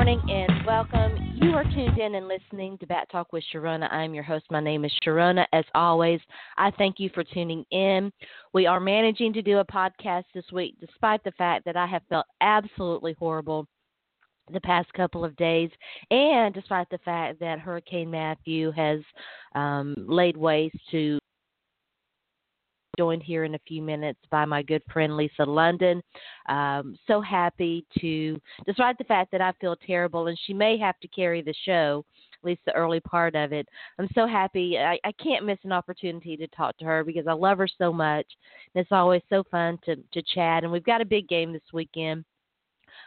morning and welcome. You are tuned in and listening to Back Talk with Sharona. I'm your host. My name is Sharona. As always, I thank you for tuning in. We are managing to do a podcast this week despite the fact that I have felt absolutely horrible the past couple of days, and despite the fact that Hurricane Matthew has um, laid waste to joined here in a few minutes by my good friend Lisa London. Um, so happy to, despite the fact that I feel terrible and she may have to carry the show, at least the early part of it. I'm so happy. I, I can't miss an opportunity to talk to her because I love her so much. And it's always so fun to, to chat. And we've got a big game this weekend.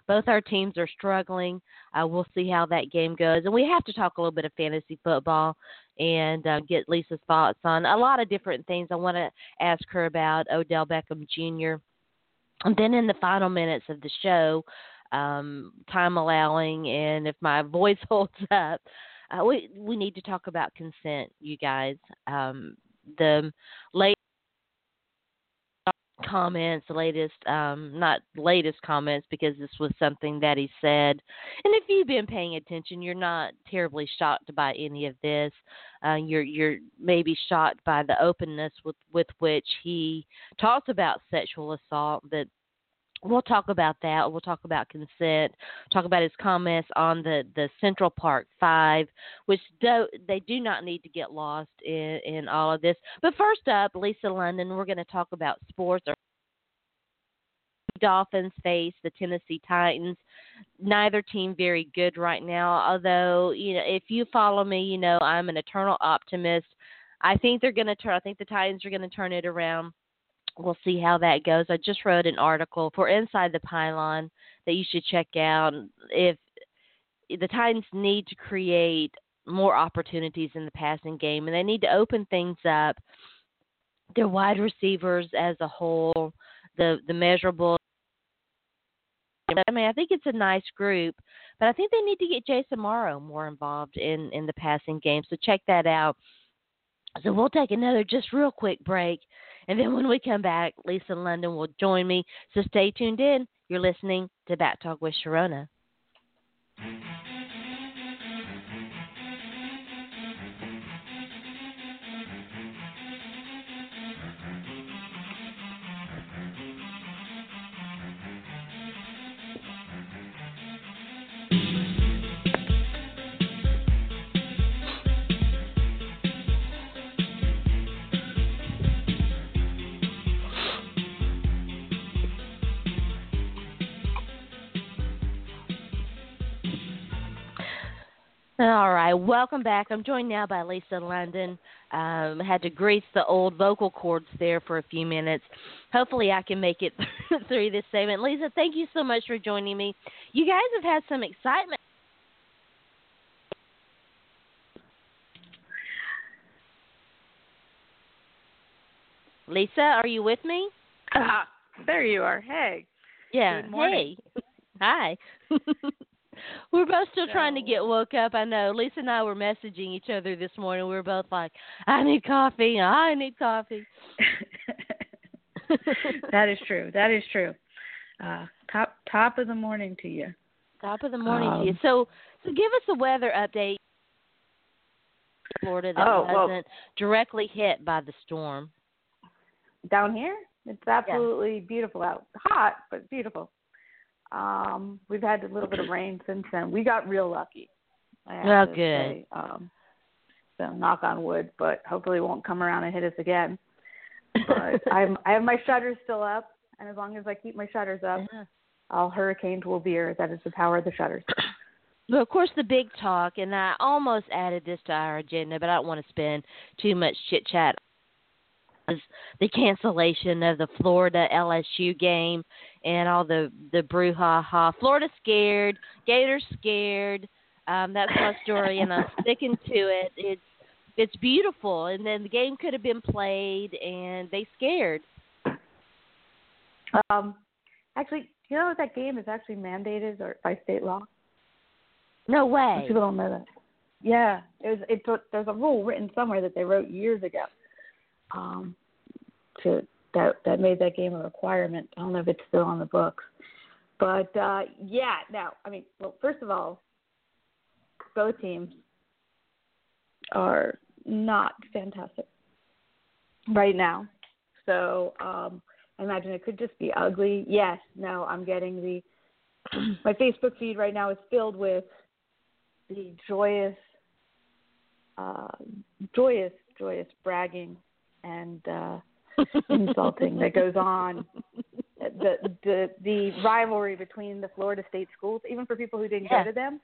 Both our teams are struggling. Uh, we'll see how that game goes. And we have to talk a little bit of fantasy football and uh, get Lisa's thoughts on a lot of different things. I want to ask her about Odell Beckham Jr. And then in the final minutes of the show, um, time allowing, and if my voice holds up, uh, we we need to talk about consent, you guys. Um, the late comments, latest, um, not latest comments, because this was something that he said. And if you've been paying attention, you're not terribly shocked by any of this. Uh, you're you're maybe shocked by the openness with with which he talks about sexual assault, but we'll talk about that. We'll talk about consent. Talk about his comments on the the Central Park Five, which do they do not need to get lost in in all of this. But first up, Lisa London, we're going to talk about sports. Or Dolphins face the Tennessee Titans. Neither team very good right now. Although you know, if you follow me, you know I'm an eternal optimist. I think they're going to turn. I think the Titans are going to turn it around we'll see how that goes. I just wrote an article for Inside the Pylon that you should check out. If the Titans need to create more opportunities in the passing game, and they need to open things up. Their wide receivers as a whole, the the measurable. I mean, I think it's a nice group, but I think they need to get Jason Morrow more involved in in the passing game. So check that out. So we'll take another just real quick break. And then when we come back, Lisa London will join me. So stay tuned in. You're listening to Back Talk with Sharona. All right, welcome back. I'm joined now by Lisa London. Um, had to grease the old vocal cords there for a few minutes. Hopefully, I can make it through this segment. Lisa, thank you so much for joining me. You guys have had some excitement. Lisa, are you with me? Ah, there you are. Hey. Yeah. Hey. Hi. we're both still so. trying to get woke up. I know. Lisa and I were messaging each other this morning. We were both like, "I need coffee. I need coffee." that is true. That is true. Uh, top top of the morning to you. Top of the morning um, to you. Um, so so give us a weather update. Florida that oh, wasn't well, directly hit by the storm. Down here, it's absolutely yeah. beautiful out. Hot, but beautiful. Um, we've had a little bit of rain since then. We got real lucky. Oh, good. Say. Um, so knock on wood, but hopefully it won't come around and hit us again. But I'm I have my shutters still up, and as long as I keep my shutters up, yeah. all hurricanes will veer. That is the power of the shutters. Well, of course, the big talk, and I almost added this to our agenda, but I don't want to spend too much chit chat was the cancellation of the Florida LSU game and all the the brouhaha. Florida scared, Gators scared. Um, that's my story, and I'm sticking to it. It's it's beautiful, and then the game could have been played, and they scared. Um, actually, do you know what that game is actually mandated or by state law. No way. people don't know that. Yeah, it was. It there's a rule written somewhere that they wrote years ago um, to that that made that game a requirement. I don't know if it's still on the books, but uh, yeah. Now, I mean, well, first of all, both teams are not fantastic right now. So um, I imagine it could just be ugly. Yes, no, I'm getting the my Facebook feed right now is filled with the joyous, uh, joyous, joyous bragging and uh, insulting that goes on. The the the rivalry between the Florida State schools, even for people who didn't yeah. go to them,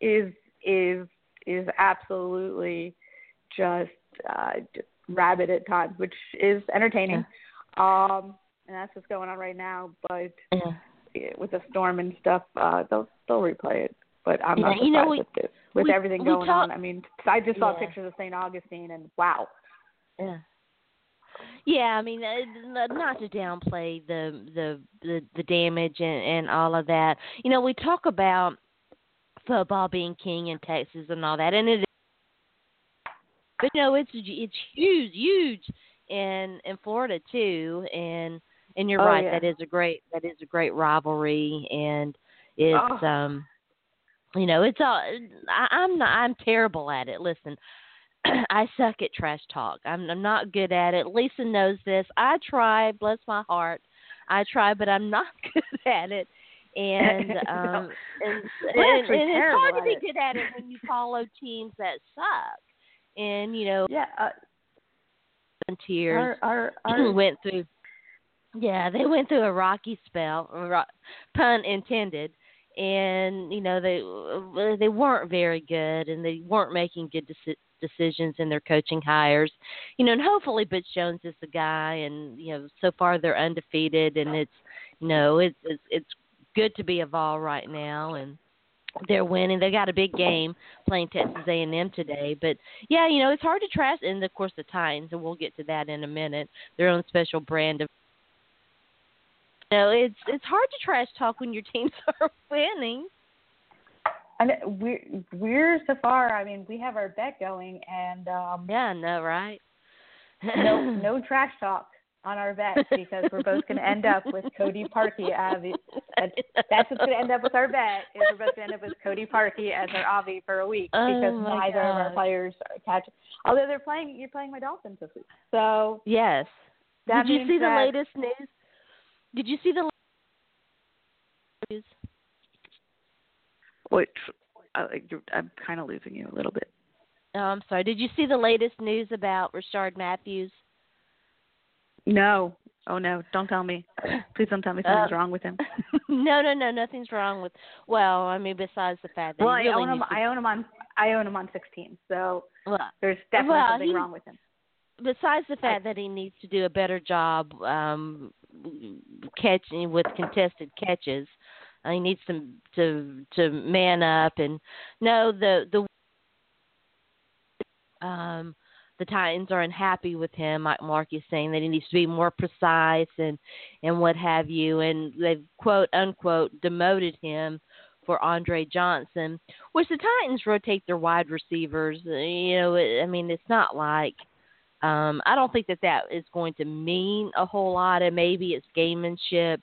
is is is absolutely just uh, rabid at times, which is entertaining. Yeah. Um, and that's what's going on right now. But yeah. with the storm and stuff, uh, they'll they'll replay it. But I'm yeah, not surprised you know, we, with this, with we, everything we going talk, on. I mean, I just saw pictures of St. Augustine, and wow. Yeah. Yeah, I mean, uh, not to downplay the the the, the damage and, and all of that. You know, we talk about football being king in Texas and all that, and it. Is, but no, it's it's huge, huge in in Florida too, and and you're oh, right. Yeah. That is a great that is a great rivalry, and it's oh. um, you know, it's all. I, I'm not. I'm terrible at it. Listen, I suck at trash talk. I'm I'm not good at it. Lisa knows this. I try, bless my heart. I try, but I'm not good at it. And um no. and, and, and it's hard to be good at it when you follow teams that suck. And you know, yeah, uh, volunteers our, our, our, went through yeah, they went through a rocky spell, ro- pun intended, and you know they they weren't very good, and they weren't making good deci- decisions in their coaching hires. You know, and hopefully Butch Jones is the guy, and you know so far they're undefeated, and it's you know it's it's, it's good to be a Vol right now, and they're winning. They got a big game playing Texas A&M today, but yeah, you know it's hard to trust. And of course the Titans, and we'll get to that in a minute. Their own special brand of you know, it's it's hard to trash talk when your teams are winning. And we're we're so far. I mean, we have our bet going, and um yeah, no, right? no no trash talk on our bet because we're both going to end up with Cody Parkey the, that's, that's what's going to end up with our bet is we're both going to end up with Cody Parkey as our Avi for a week oh because God. neither of our players are catching. Although they're playing, you're playing my Dolphins this week, so yes. Did you see the latest news? Did you see the news? Which I, I'm kind of losing you a little bit. Oh, I'm sorry. Did you see the latest news about Rishard Matthews? No. Oh no! Don't tell me. Please don't tell me something's Uh, wrong with him. no, no, no. Nothing's wrong with. Well, I mean, besides the fact that well, he I own him. to, I own him on. I own him on 16. So well, there's definitely well, something he- wrong with him. besides the fact that he needs to do a better job um catching with contested catches uh, he needs to to man up and no the the um the Titans are unhappy with him. Mike Mark is saying that he needs to be more precise and and what have you, and they've quote unquote demoted him for Andre Johnson, which the Titans rotate their wide receivers. You know, it, I mean, it's not like um, I don't think that that is going to mean a whole lot, and maybe it's gamemanship.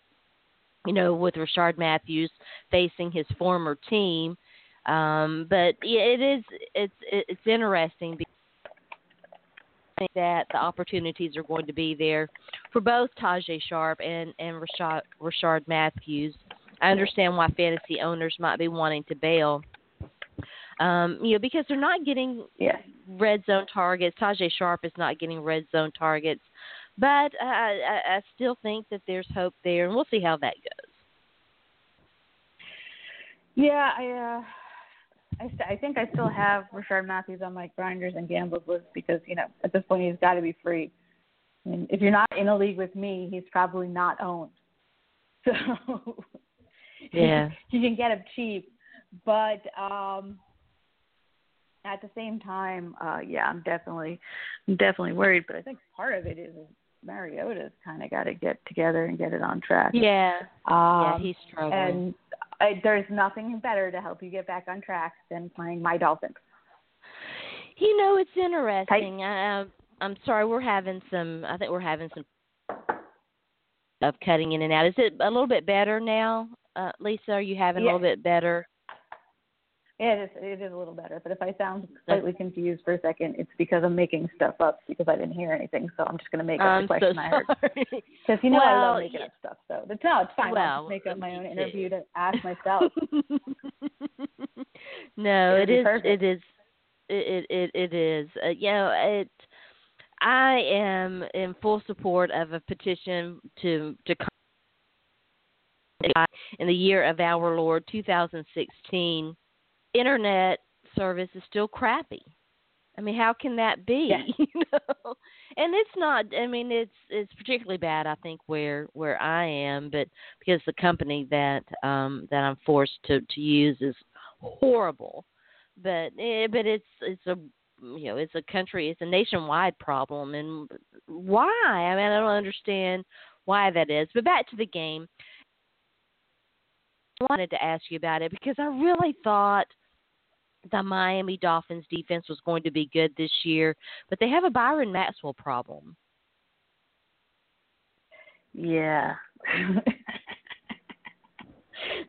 You know, with Rishard Matthews facing his former team, um, but it is it's it's interesting because I think that the opportunities are going to be there for both Tajae Sharpe and and Rashad Rishard Matthews. I understand why fantasy owners might be wanting to bail. Um, you know, because they're not getting Yeah. red zone targets. Tajae Sharpe is not getting red zone targets, but I, I, I still think that there's hope there, and we'll see how that goes. Yeah, I uh I, st- I think I still have Rishard Matthews on my grinders and gambles list because you know at this point he's got to be free. I mean, if you're not in a league with me, he's probably not owned. So Yeah. you can get him cheap, but um at the same time, uh yeah, I'm definitely I'm definitely worried, but I think part of it is Mariota's kind of got to get together and get it on track. Yeah, Um, yeah, he's struggling. and I, there's nothing better to help you get back on track than playing my Dolphins. You know, it's interesting. I, I'm- I'm sorry, we're having some. I think we're having some of cutting in and out. Is it a little bit better now, uh, Lisa? Are you having a little bit better? Yeah, it is, it is a little better. But if I sound slightly confused for a second, it's because I'm making stuff up because I didn't hear anything. So I'm just going to make up I'm the question so I heard. Because you know well, I love making yeah. up stuff. So but no, it's fine. I'll just make up my own me interview to ask myself. no, it is. It is. It it it is. Uh, you know, it. I am in full support of a petition to to come in the year of our Lord 2016. Internet service is still crappy. I mean, how can that be? Yeah. You know, and it's not. I mean, it's it's particularly bad. I think where where I am, but because the company that um that I'm forced to to use is horrible. But eh, but it's it's a you know it's a country it's a nationwide problem and why I mean I don't understand why that is. But back to the game. I wanted to ask you about it because I really thought the Miami Dolphins defense was going to be good this year, but they have a Byron Maxwell problem. Yeah.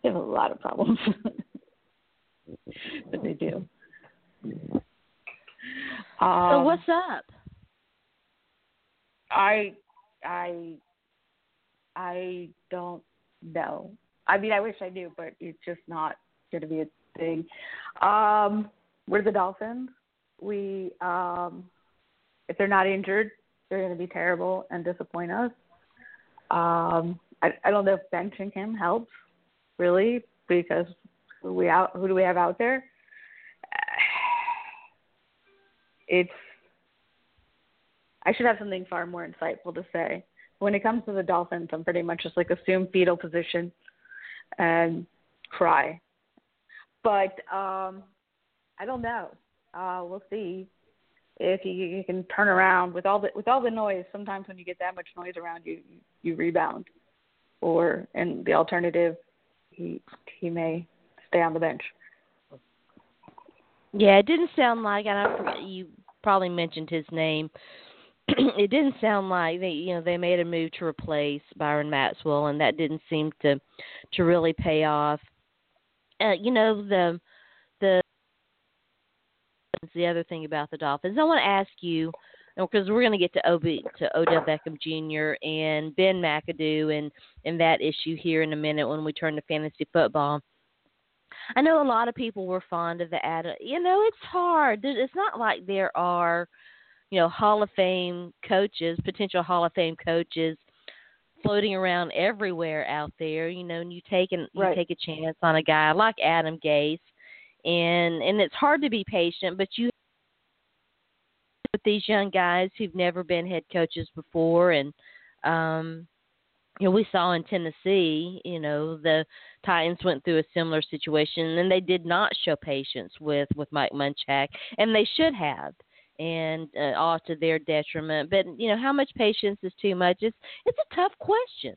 they have a lot of problems. but they do. Um, so what's up? I I I don't know. I mean, I wish I knew, but it's just not going to be a thing. Um, we're the Dolphins. We, um, if they're not injured, they're going to be terrible and disappoint us. Um, I, I don't know if benching him helps really because who we out who do we have out there? It's I should have something far more insightful to say. When it comes to the Dolphins, I'm pretty much just like assume fetal position and cry. But um I don't know. Uh we'll see if you, you can turn around with all the with all the noise. Sometimes when you get that much noise around you, you rebound. Or and the alternative, he he may stay on the bench. Yeah, it didn't sound like, and I forget you probably mentioned his name. it didn't sound like they, you know, they made a move to replace Byron Maxwell, and that didn't seem to, to really pay off. Uh, you know the, the, the other thing about the Dolphins. I want to ask you because we're going to get to Ob to Odell Beckham Jr. and Ben McAdoo and and that issue here in a minute when we turn to fantasy football. I know a lot of people were fond of the ad. You know, it's hard. It's not like there are, you know, Hall of Fame coaches, potential Hall of Fame coaches, floating around everywhere out there. You know, and you take an you take a chance on a guy like Adam Gase, and and it's hard to be patient, but you with these young guys who've never been head coaches before, and um, you know, we saw in Tennessee, you know, the Titans went through a similar situation, and they did not show patience with with Mike Munchak, and they should have, and uh, all to their detriment. But you know, how much patience is too much? It's it's a tough question.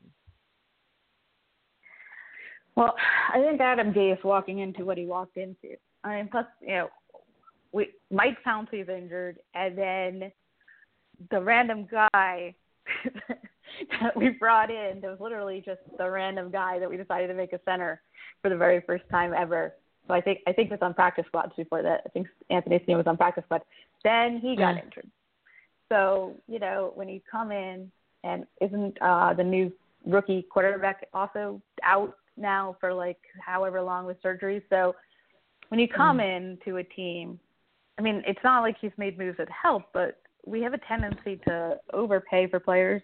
Well, I think Adam Gase walking into what he walked into. I mean, plus, you know, we Mike Pouncey's injured, and then the random guy that we brought in, that was literally just the random guy that we decided to make a center for the very first time ever. So I think I think was on practice squads before that. I think Anthony Steen was on practice squad. Then he got Mm. injured. So you know when you come in and isn't uh, the new rookie quarterback also out now for like however long with surgery? So when you come in to a team, I mean it's not like he's made moves that help, but we have a tendency to overpay for players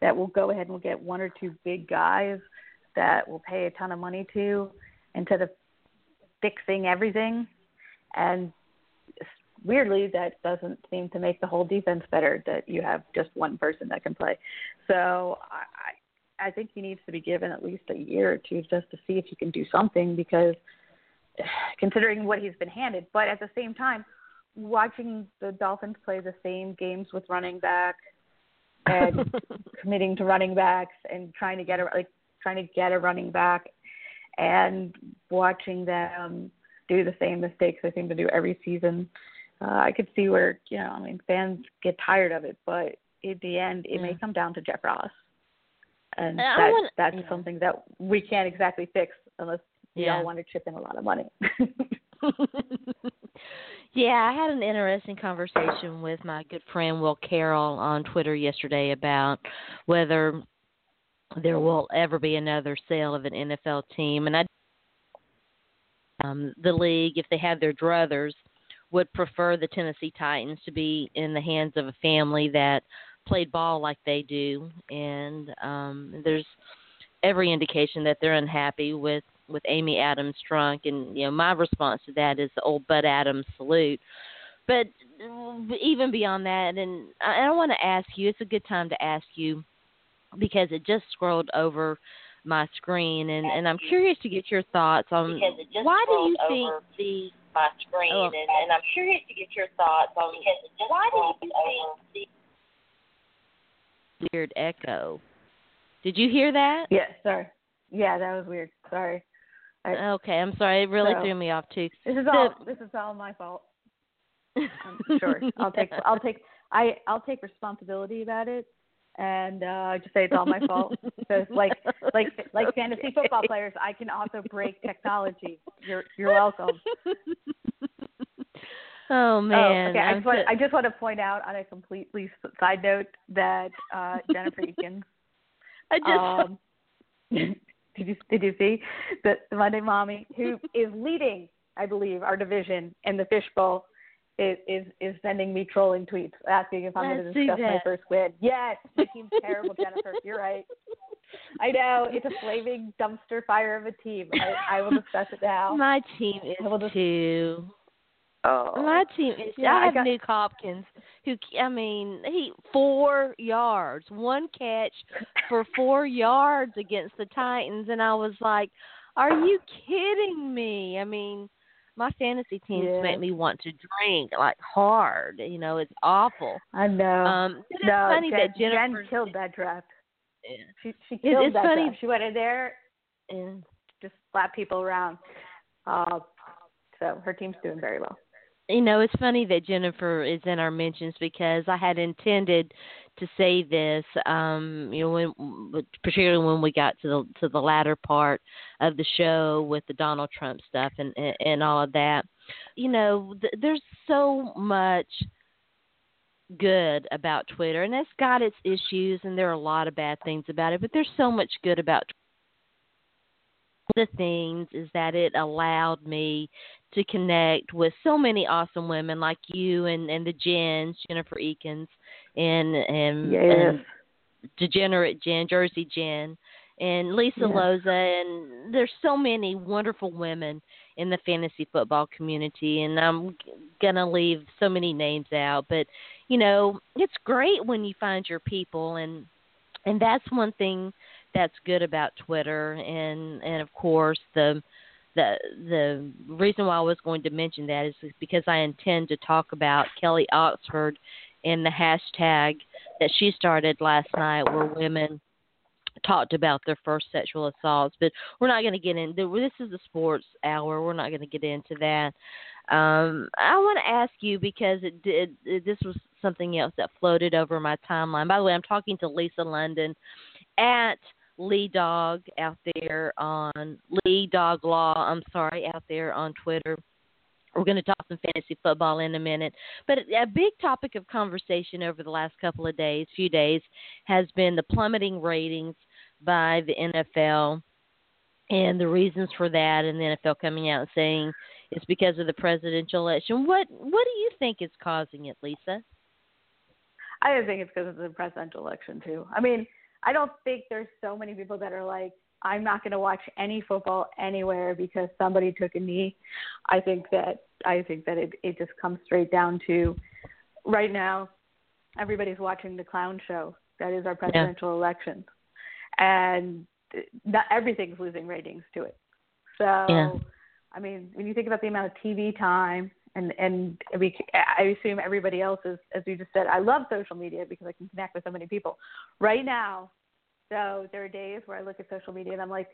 that will go ahead and will get one or two big guys that will pay a ton of money to instead of fixing everything. And weirdly, that doesn't seem to make the whole defense better that you have just one person that can play. So I, I think he needs to be given at least a year or two just to see if he can do something because considering what he's been handed, but at the same time, watching the Dolphins play the same games with running back and committing to running backs and trying to get a like trying to get a running back and watching them do the same mistakes they seem to do every season. Uh, I could see where you know, I mean, fans get tired of it, but in the end, it may come down to Jeff Ross, and I that, wanna- that's yeah. something that we can't exactly fix unless we Yeah. all want to chip in a lot of money. yeah, I had an interesting conversation with my good friend Will Carroll on Twitter yesterday about whether there will ever be another sale of an NFL team, and I um, the league, if they have their druthers, would prefer the Tennessee Titans to be in the hands of a family that played ball like they do, and um, there's every indication that they're unhappy with with Amy Adams Strunk, and you know my response to that is the old Bud Adams salute. But even beyond that, and I, I want to ask you, it's a good time to ask you because it just scrolled over my screen, and and I'm curious to get your thoughts on why do you think the my screen, oh. and, and I'm curious to get your thoughts on why do you think the weird echo? Did you hear that? Yeah, sorry. Yeah, that was weird. Sorry. I, okay, I'm sorry. It really so, threw me off too. This is all. This is all my fault. I'm sure. I'll take. I'll take. I. I'll take responsibility about it and uh, just say it's all my fault because like like like fantasy football players, I can also break technology. You're you're welcome. Oh man! Oh, okay, I just, want, I just want to point out on a completely side note that uh, Jennifer Eakins. I just. Um, did you did you see that the Monday Mommy who is leading, I believe, our division in the fishbowl is is is sending me trolling tweets asking if I'm going to discuss my first win. Yes, my team's terrible, Jennifer. You're right. I know it's a flaming dumpster fire of a team. I, I will discuss it now. My team is just, too. Oh. My team is. Yeah, I have got, Nuk Hopkins, who I mean, he four yards, one catch for four yards against the Titans, and I was like, "Are you kidding me?" I mean, my fantasy teams yeah. make me want to drink like hard. You know, it's awful. I know. Um, it's no, funny Jen, that Jennifer Jen killed that draft. Yeah. She she killed it's that funny. draft. She went in there and just slapped people around. Uh, so her team's doing very well you know, it's funny that Jennifer is in our mentions because I had intended to say this, um, you know, when, particularly when we got to the to the latter part of the show with the Donald Trump stuff and and, and all of that. You know, th- there's so much good about Twitter, and it's got its issues, and there are a lot of bad things about it, but there's so much good about Twitter the things is that it allowed me to connect with so many awesome women like you and and the Jens, Jennifer Eakins, and and, yes. and Degenerate Jen, Jersey Jen, and Lisa. Loza, and there's so many wonderful women in the fantasy football community, and I'm gonna leave so many names out, but you know it's great when you find your people, and and that's one thing that's good about Twitter, and and of course the the the reason why I was going to mention that is because I intend to talk about Kelly Oxford and the hashtag that she started last night, where women talked about their first sexual assaults. But we're not going to get into this. Is the sports hour. We're not going to get into that. Um, I want to ask you because it did. It, this was something else that floated over my timeline. By the way, I'm talking to Lisa London at Lee Dog out there on Lee Dog Law. I'm sorry, out there on Twitter. We're going to talk some fantasy football in a minute. But a big topic of conversation over the last couple of days, few days, has been the plummeting ratings by the NFL and the reasons for that, and the NFL coming out saying it's because of the presidential election. What what do you think is causing it, Lisa? I think it's because of the presidential election too. I mean, I don't think there's so many people that are like, I'm not going to watch any football anywhere because somebody took a knee. I think that I think that it it just comes straight down to right now everybody's watching the clown show that is our presidential yeah. election, and not everything's losing ratings to it. So, yeah. I mean, when you think about the amount of TV time and and we, I assume everybody else is, as you just said. I love social media because I can connect with so many people. Right now, so there are days where I look at social media and I'm like,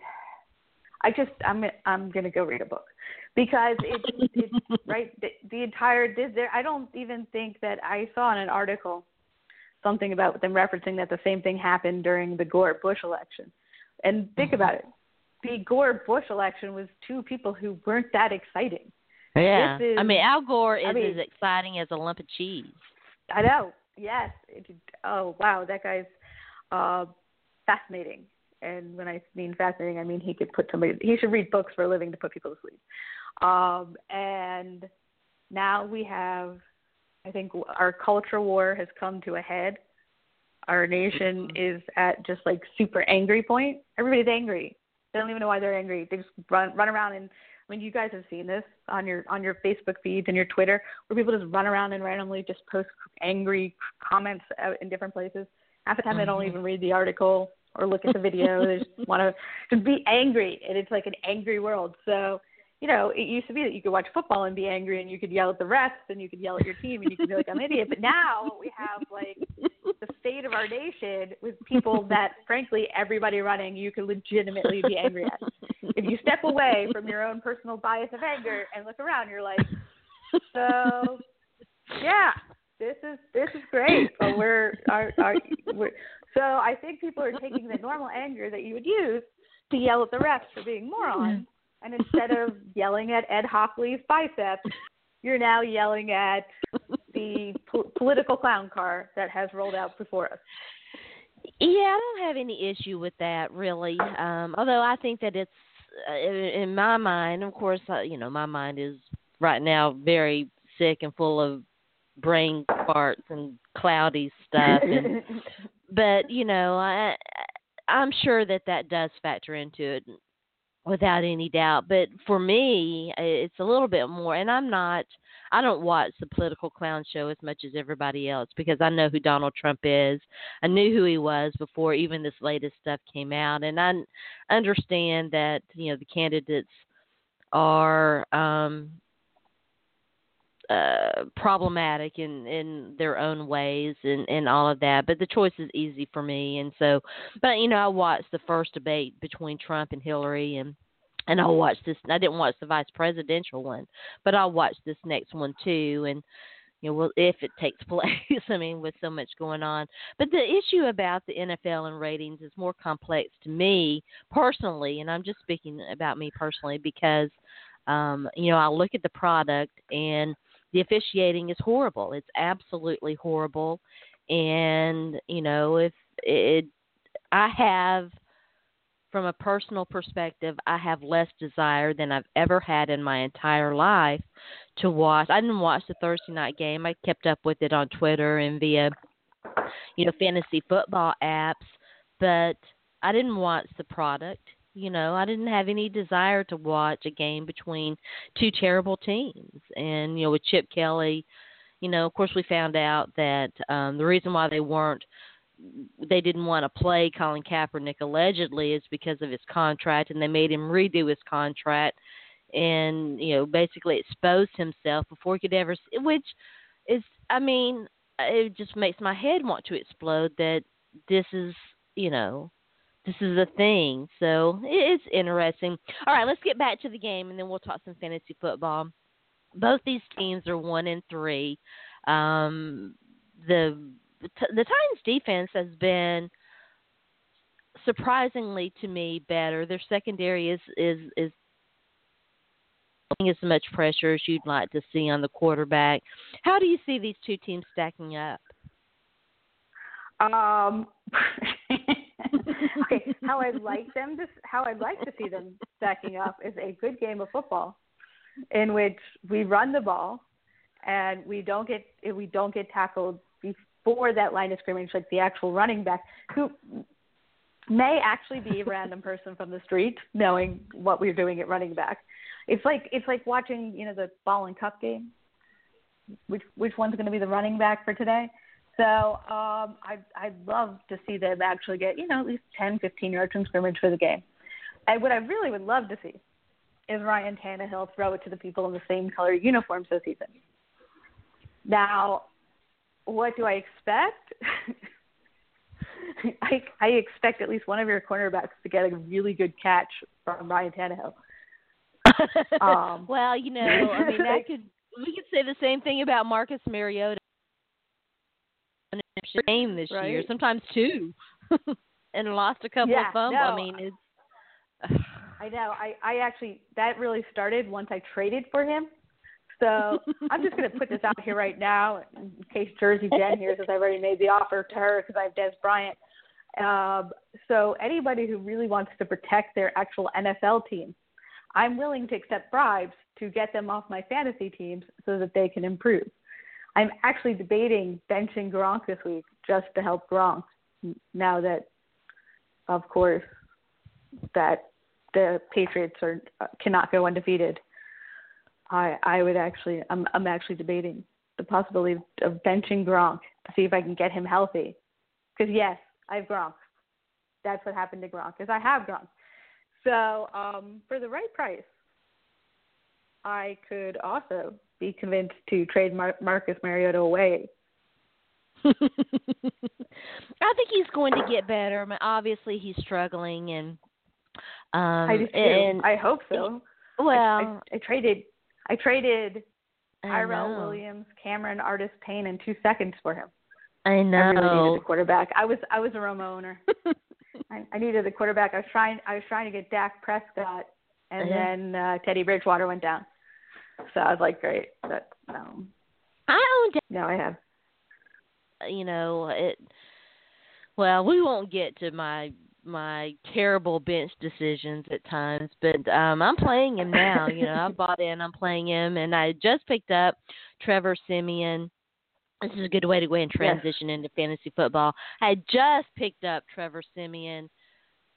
I just I'm I'm gonna go read a book because it's it's right the, the entire there. I don't even think that I saw in an article something about them referencing that the same thing happened during the Gore Bush election. And think about it, the Gore Bush election was two people who weren't that exciting Yeah, is, I mean Al Gore is I mean, as exciting as a lump of cheese. I know. Yes. It, oh wow, that guy's uh, fascinating. And when I mean fascinating, I mean he could put somebody. He should read books for a living to put people to sleep. Um, and now we have, I think, our culture war has come to a head. Our nation Mm-hmm. is at just like super angry point. Everybody's angry. They don't even know why they're angry. They just run run around and I mean, you guys have seen this on your on your Facebook feeds and your Twitter, where people just run around and randomly just post angry comments out in different places. Half the time, they don't Mhm. even read the article or look at the video. they just want to just be angry, and it's like an angry world. So, you know, it used to be that you could watch football and be angry, and you could yell at the refs, and you could yell at your team, and you could be like, "I'm an idiot." But now we have like the state of our nation with people that, frankly, everybody running, you could legitimately be angry at if you step away from your own personal bias of anger and look around, you're like, so yeah, this is this is great, but we're our, our we're, so I think people are taking the normal anger that you would use to yell at the refs for being morons, and instead of yelling at Ed Hochuli's biceps, you're now yelling at the po- political clown car that has rolled out before us. Yeah, I don't have any issue with that really. Um, although I think that it's uh, in in my mind, of course, uh, you know, my mind is right now very sick and full of brain farts and cloudy stuff. And, but you know, I I'm sure that that does factor into it without any doubt. But for me, it's a little bit more. And I'm not. I don't watch the political clown show as much as everybody else because I know who Donald Trump is. I knew who he was before even this latest stuff came out, and I understand that you know the candidates are um uh problematic in in their own ways and and all of that but the choice is easy for me. And so but you know I watched the first debate between Trump and Hillary and and I'll watch this I didn't watch the vice presidential one but I'll watch this next one too. And you know well if it takes place I mean with so much going on. But the issue about the NFL and ratings is more complex to me personally and I'm just speaking about me personally because um you know I look at the product and the officiating is horrible. It's absolutely horrible. And, you know, if it I have from a personal perspective, I have less desire than I've ever had in my entire life to watch. I didn't watch the Thursday night game. I kept up with it on Twitter and via you know fantasy football apps, but I didn't watch the product. You know, I didn't have any desire to watch a game between two terrible teams. And, you know, with Chip Kelly, you know, of course we found out that um the reason why they weren't they didn't want to play Colin Kaepernick allegedly is because of his contract and they made him redo his contract and, you know, basically exposed himself before he could ever which is I mean, it just makes my head want to explode that this is, you know, this is a thing. So it's interesting. All right, let's get back to the game, and then we'll talk some fantasy football. Both these teams are one and three. Um, the the Titans defense has been surprisingly to me better. Their secondary is is is as much pressure as you'd like to see on the quarterback. How do you see these two teams stacking up? Um, okay, how I'd like them to how I'd like to see them stacking up is a good game of football, in which we run the ball, and we don't get we don't get tackled before that line of scrimmage, like the actual running back who may actually be a random person from the street, knowing what we're doing at running back. It's like it's like watching you know the ball and cup game. Which which one's going to be the running back for today? So um, I I'd love to see them actually get you know at least 10, 15 yards from scrimmage for the game. And what I really would love to see is Ryan Tannehill throw it to the people in the same color uniforms this season. Now, what do I expect? I I expect at least one of your cornerbacks to get a really good catch from Ryan Tannehill. Um, well, you know, I mean that could we could say the same thing about Marcus Mariota game this Right. year, sometimes two, and lost a couple Yeah, of fumbles. no, I mean, it's I know. I I actually that really started once I traded for him. So I'm just going to put this out here right now in case Jersey Jen hears this. I've already made the offer to her because I have Dez Bryant. Um, so anybody who really wants to protect their actual NFL team, I'm willing to accept bribes to get them off my fantasy teams so that they can improve. I'm actually debating benching Gronk this week just to help Gronk. Now that, of course, that the Patriots are cannot go undefeated. I I would actually I'm I'm actually debating the possibility of, benching Gronk to see if I can get him healthy. Because yes, I have Gronk. That's what happened to Gronk. Because I have Gronk. So um, for the right price, I could also be convinced to trade Mar- Marcus Mariota away. I think he's going to get better. I mean, obviously, he's struggling, and um, I just and I hope so. Well, I, I, I traded I traded I Tyrell. Williams, Cameron Artist Payne in two seconds for him. I know. I really needed a quarterback. I was I was a Romo owner. I, I needed a quarterback. I was trying I was trying to get Dak Prescott, and Yeah. then uh, Teddy Bridgewater went down. So I was like, great. But um, I own No, I have. you know it well we won't get to my my terrible bench decisions at times but um i'm playing him now you know i bought in i'm playing him and i just picked up trevor siemian this is a good way to go and Yes. transition into fantasy football i just picked up trevor siemian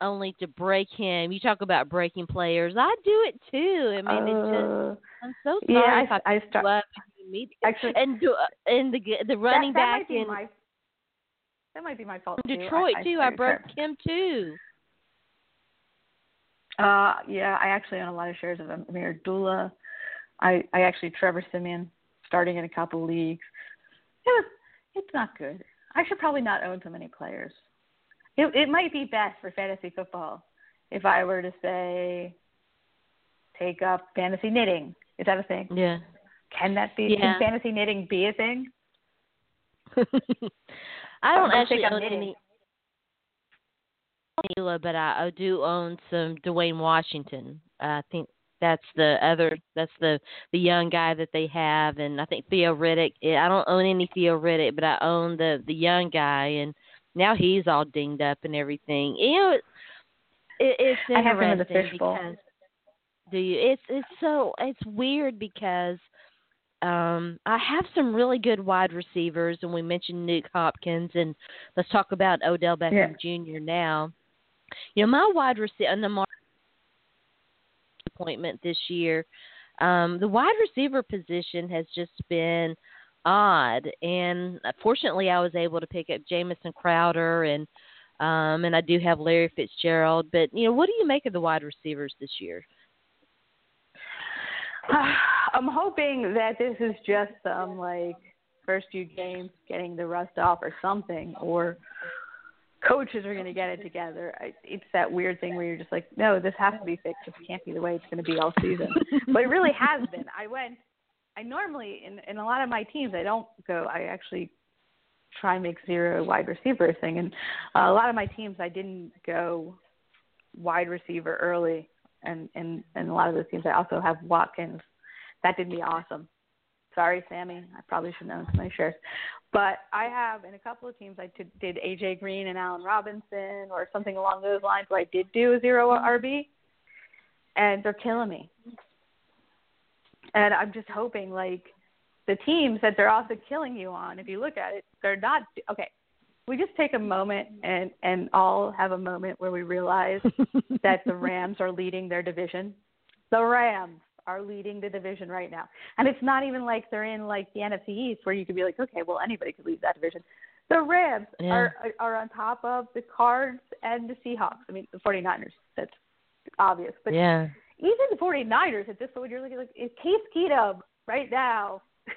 only to break him you talk about breaking players i do it too i mean it's just Uh, i'm so sorry yeah, i, I, I start, you up if you need- actually and do, and the the running that, that back in my that might be my fault too. Detroit I, I too. I broke Trevor. him too. Uh, yeah, I actually own a lot of shares of Ameer Abdullah. I, I actually Trevor Siemian starting in a couple leagues. It was, it's not good. I should probably not own so many players. It, it might be best for fantasy football if I were to say take up fantasy knitting. Is that a thing? Yeah. Can that be? Yeah. Can fantasy knitting be a thing? I don't don't actually think I'm own knitting. any but I, I do own some Dwayne Washington. I think that's the other that's the the young guy that they have and I think Theo Riddick I don't own any Theo Riddick but I own the the young guy and now he's all dinged up and everything. You know it, it it's I have him in the interesting fishbowl. do you it's it's so it's weird because um I have some really good wide receivers and we mentioned Nuk Hopkins and let's talk about Odell Beckham Jr. now. You know, my wide receiver and the Mar- appointment this year, um, the wide receiver position has just been odd and fortunately I was able to pick up Jamison Crowder and um and I do have Larry Fitzgerald, but you know, what do you make of the wide receivers this year? I'm hoping that this is just some like first few games getting the rust off or something, or coaches are going to get it together. I, it's that weird thing where you're just like, no, this has to be fixed. This can't be the way it's going to be all season. but it really has been. I went. I normally in in a lot of my teams I don't go. I actually try and make zero wide receiver thing, and uh, a lot of my teams I didn't go wide receiver early, and and and a lot of those teams I also have Watkins. That did me awesome. Sorry, Sammy. I probably should know my shares, but I have in a couple of teams I did, did AJ Green and Allen Robinson or something along those lines where I did do a zero RB, and they're killing me. And I'm just hoping like the teams that they're also killing you on. If you look at it, they're not okay. We just take a moment and and all have a moment where we realize that the Rams are leading their division. The Rams are leading the division right now. And it's not even like they're in like the NFC East where you could be like, okay, well anybody could lead that division. The Rams Yeah. are are on top of the Cards and the Seahawks. I mean, the 49ers. That's obvious. But yeah. Even the 49ers at this point, you're looking like it's Case Keenum right now.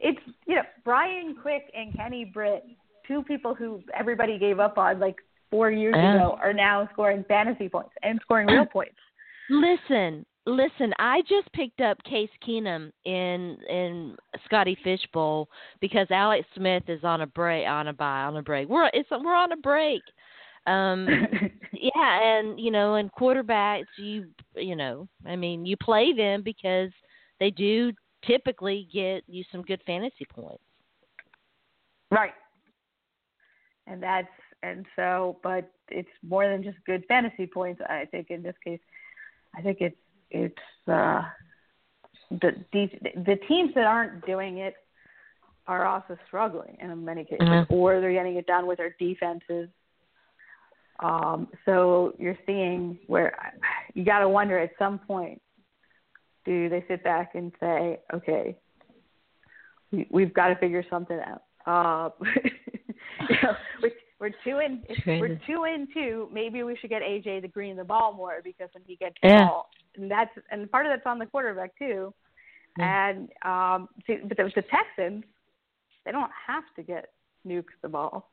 It's you know Brian Quick and Kenny Britt, two people who everybody gave up on like four years Yeah. ago, are now scoring fantasy points and scoring real points. Listen, listen. I just picked up Case Keenum in in Scotty Fishbowl because Alex Smith is on a break, on a bye, on a break. We're it's we're on a break. Um, yeah, and you know, and quarterbacks, you you know, I mean, you play them because they do typically get you some good fantasy points. Right. And that's and so but it's more than just good fantasy points. I think in this case I think it's it's uh the the the teams that aren't doing it are also struggling in many cases, mm-hmm. or they're getting it done with their defenses. Um, so you're seeing where you got to wonder at some point, do they sit back and say, okay, we, we've got to figure something out. Uh, you know, we're, we're two in we're two in two. Maybe we should get AJ the green the ball more because when he gets the ball, and that's and part of that's on the quarterback too. Yeah. And um, see, but the, the Texans, they don't have to get Nuk the ball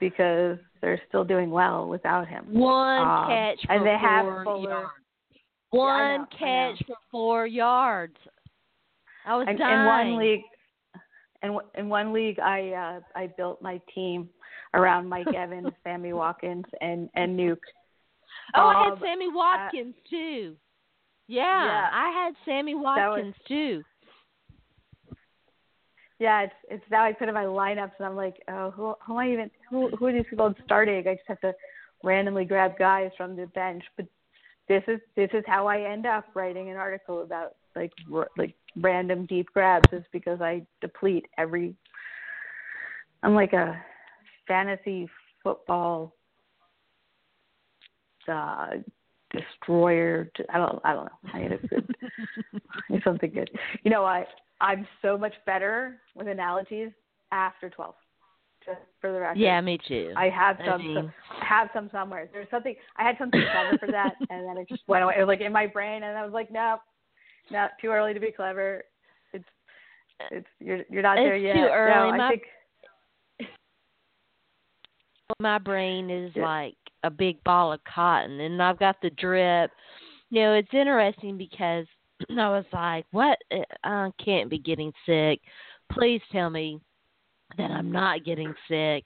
because they're still doing well without him. One um, catch for and they four have Fuller. yards. One yeah, know, catch for four yards. I was and, dying. In one league, in, in one league, I uh, I built my team around Mike Evans, Sammy Watkins, and and Nuk. Oh, um, I had Sammy Watkins uh, too. Yeah, yeah, I had Sammy Watkins was, too. Yeah, it's it's now I put in my lineups and I'm like, oh, who who am I even who who are these people starting? I just have to randomly grab guys from the bench. But this is this is how I end up writing an article about like r- like random deep grabs is because I deplete every. I'm like a fantasy football uh, destroyer. I don't. I don't know. I need a good. something good. You know, I I'm so much better with analogies after 12. Just for the record. Yeah, me too. I have some. I mean... have some somewhere. There's something. I had something clever for that, and then it just went away. It was like in my brain, and I was like, no, not too early to be clever. It's it's you're you're not it's there yet. Too early. No, my, I think my brain is yeah. like a big ball of cotton, and I've got the drip. You know, it's interesting because I was like, "What? Uh, I can't be getting sick. Please tell me that I'm not getting sick."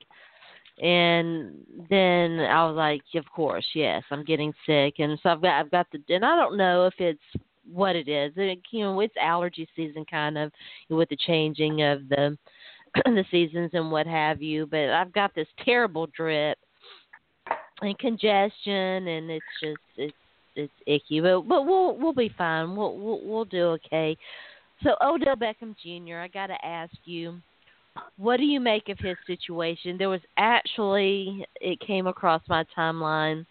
And then I was like, "Of course, yes, I'm getting sick." And so I've got I've got the and I don't know if it's what it is. It, you know, it's allergy season kind of with the changing of the the seasons and what have you. But I've got this terrible drip and congestion, and it's just it's it's icky, but but we'll we'll be fine. We'll we'll, we'll do okay. So Odell Beckham Jr., I got to ask you, what do you make of his situation? There was actually it came across my timeline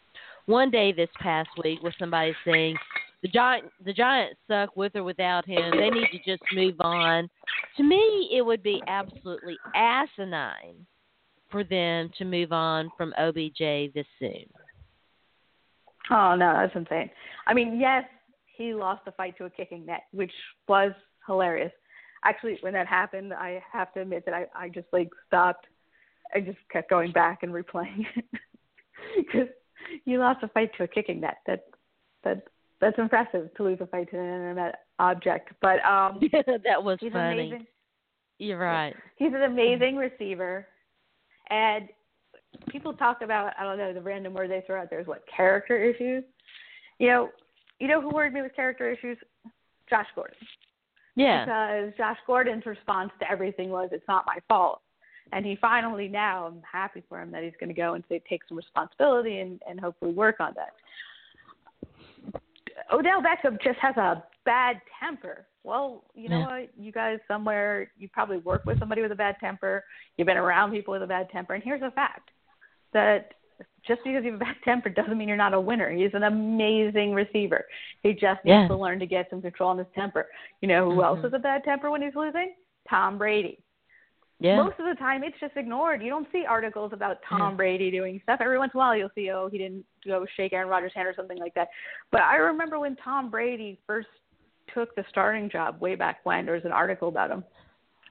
one day this past week with somebody saying the giant the Giants suck with or without him. They need to just move on. To me, it would be absolutely asinine for them to move on from OBJ this soon. Oh no, that's insane. I mean, yes, he lost the fight to a kicking net, which was hilarious. Actually, when that happened, I have to admit that I I just like stopped. I just kept going back and replaying because you lost a fight to a kicking net. That that that's impressive to lose a fight to an internet object. But um, that was he's funny. Amazing. You're right. He's an amazing receiver, and people talk about I don't know the random word they throw out there is what character issues. You know, you know who worried me with character issues? Josh Gordon. Yeah. Because Josh Gordon's response to everything was, "It's not my fault," and he finally now I'm happy for him that he's going to go and say take some responsibility and and hopefully work on that. Odell Beckham just has a bad temper. Well, you know yeah. what? You guys somewhere you probably work with somebody with a bad temper. You've been around people with a bad temper, and here's a fact: that just because you have a bad temper doesn't mean you're not a winner. He's an amazing receiver. He just needs yeah. to learn to get some control on his temper. You know who mm-hmm. else has a bad temper when he's losing? Tom Brady. Yeah. Most of the time, it's just ignored. You don't see articles about Tom yeah. Brady doing stuff. Every once in a while, you'll see, oh, he didn't go shake Aaron Rodgers' hand or something like that. But I remember when Tom Brady first took the starting job way back when. There was an article about him,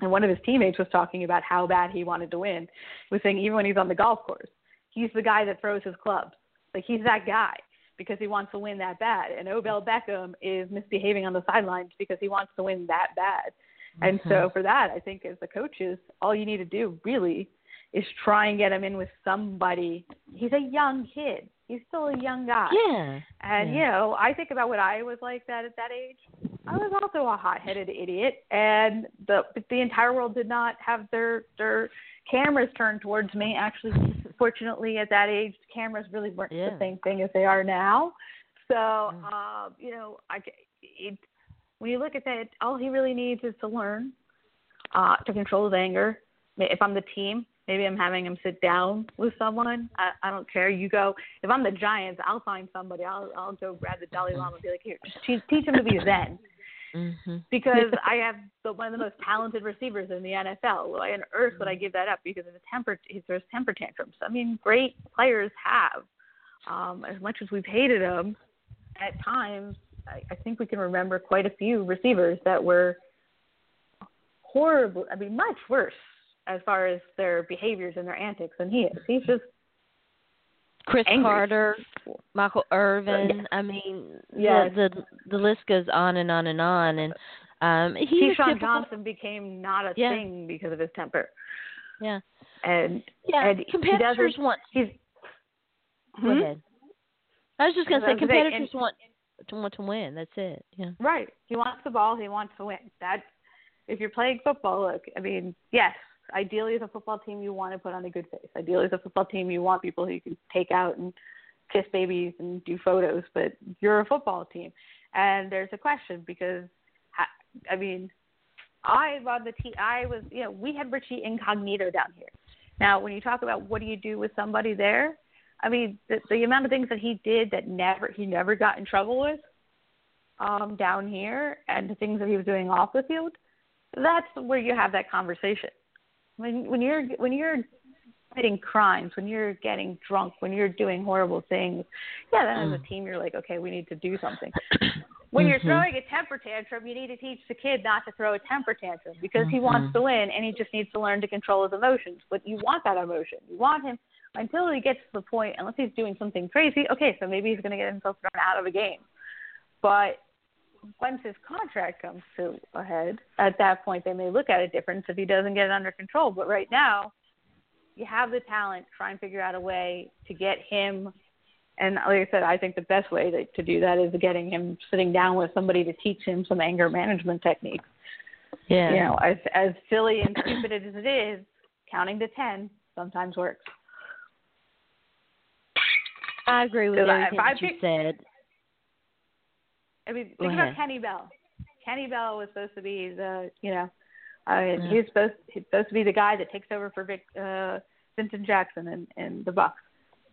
and one of his teammates was talking about how bad he wanted to win. he Was saying even when he's on the golf course, he's the guy that throws his clubs. Like he's that guy because he wants to win that bad. And Odell Beckham is misbehaving on the sidelines because he wants to win that bad. And mm-hmm. so for that, I think as the coaches, all you need to do really is try and get him in with somebody. He's a young kid. He's still a young guy. Yeah. And yeah. you know, I think about what I was like that at that age. I was also a hot-headed idiot, and the the entire world did not have their their cameras turned towards me. Actually, fortunately, at that age, cameras really weren't Yeah. the same thing as they are now. So, Mm. uh, you know, I it, when you look at that, all he really needs is to learn uh, to control his anger. If I'm the team, maybe I'm having him sit down with someone. I, I don't care. You go. If I'm the Giants, I'll find somebody. I'll I'll go grab the Dalai Lama and be like, here, just teach, teach him to be Zen Mhm. because I have the, one of the most talented receivers in the NFL. Why on earth would I give that up because of the temper? He throws temper tantrums. I mean, great players have. Um, as much as we've hated them, at times, I, I think we can remember quite a few receivers that were horrible. I mean, much worse as far as their behaviors and their antics than he is. He's just Cris angry. Carter, Michael Irvin. I mean, Yes. the, the the list goes on and on and on. And um, he's a Keyshawn Johnson became not a Yeah. thing because of his temper, Yeah, and yeah. and he competitors want. he's. Go Hmm? ahead. I was just going to say was gonna say, competitors and- want to want to win. That's it. Yeah. Right. He wants the ball. He wants to win. That if you're playing football, look, I mean, yes, ideally as a football team, you want to put on a good face. Ideally as a football team, you want people who you can take out and kiss babies and do photos. But you're a football team, and there's a question because, I mean, I on the team. I was, you know, we had Richie Incognito down here. Now, when you talk about what do you do with somebody there, I mean, the, the amount of things that he did that never he never got in trouble with um, down here, and the things that he was doing off the field, that's where you have that conversation. When when you're when you're committing crimes, when you're getting drunk, when you're doing horrible things, yeah, then as Mm. a team you're like, okay, we need to do something. When you're Mhm. throwing a temper tantrum, you need to teach the kid not to throw a temper tantrum because he wants Mhm. to win and he just needs to learn to control his emotions. But you want that emotion. You want him until he gets to the point, unless he's doing something crazy, okay, so maybe he's going to get himself thrown out of a game. But once his contract comes to a head, at that point they may look at a difference if he doesn't get it under control. But right now, you have the talent. Try and figure out a way to get him. And like I said, I think the best way to, to do that is getting him sitting down with somebody to teach him some anger management techniques. Yeah. You know, as as silly and stupid as it is, counting to ten sometimes works. I agree with I- everything if I that you pick- said. I mean, Go think ahead. about Kenny Bell. Kenny Bell was supposed to be the, you know, uh, Yeah. he was supposed he's supposed to be the guy that takes over for Vic, uh, Vincent Jackson and and the Bucs.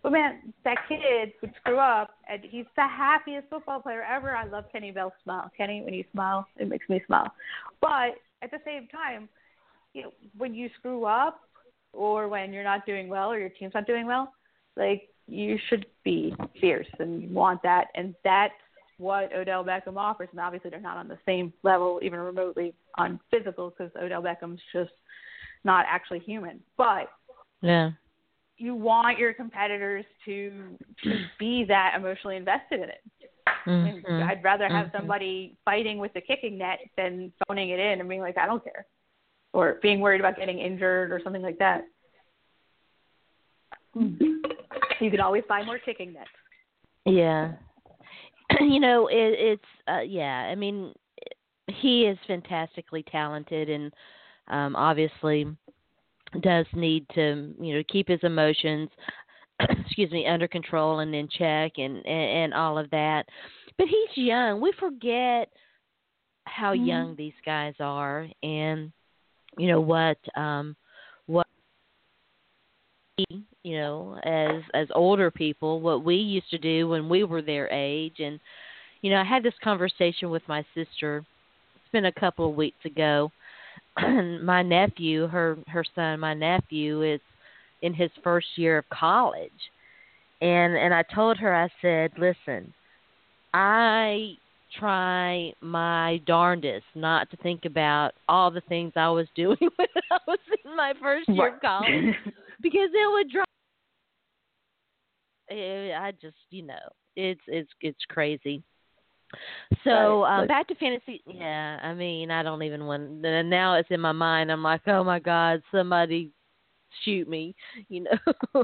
But man, that kid would screw up, and he's the happiest football player ever. I love Kenny Bell's smile. Kenny, when you smile, it makes me smile. But at the same time, you know, when you screw up, or when you're not doing well, or your team's not doing well, like you should be fierce and you want that, and that's what Odell Beckham offers. And obviously, they're not on the same level, even remotely on physical, because Odell Beckham's just not actually human. But Yeah. you want your competitors to to be that emotionally invested in it. Mhm. I'd rather have Mhm. somebody fighting with the kicking net than phoning it in and being like, I don't care, or being worried about getting injured or something like that. You can always buy more kicking nets. Yeah. you know, it, it's uh, yeah. I mean, he is fantastically talented, and um, obviously does need to you know keep his emotions, excuse me, under control and in check, and and, and all of that. But he's young. We forget how Mhm. young these guys are, and you know what um you know as as older people what we used to do when we were their age. And you know i had this conversation with my sister. It's been a couple of weeks ago. And my nephew her her son my nephew is in his first year of college. And and i told her i said listen i try my darndest not to think about all the things i was doing when i was in my first year of college because it would drive. Eh, I just, you know, it's it's it's crazy. So Right, um, back to fantasy. Yeah, I mean, I don't even want. and Now it's in my mind. I'm like, oh my god, somebody shoot me, you know.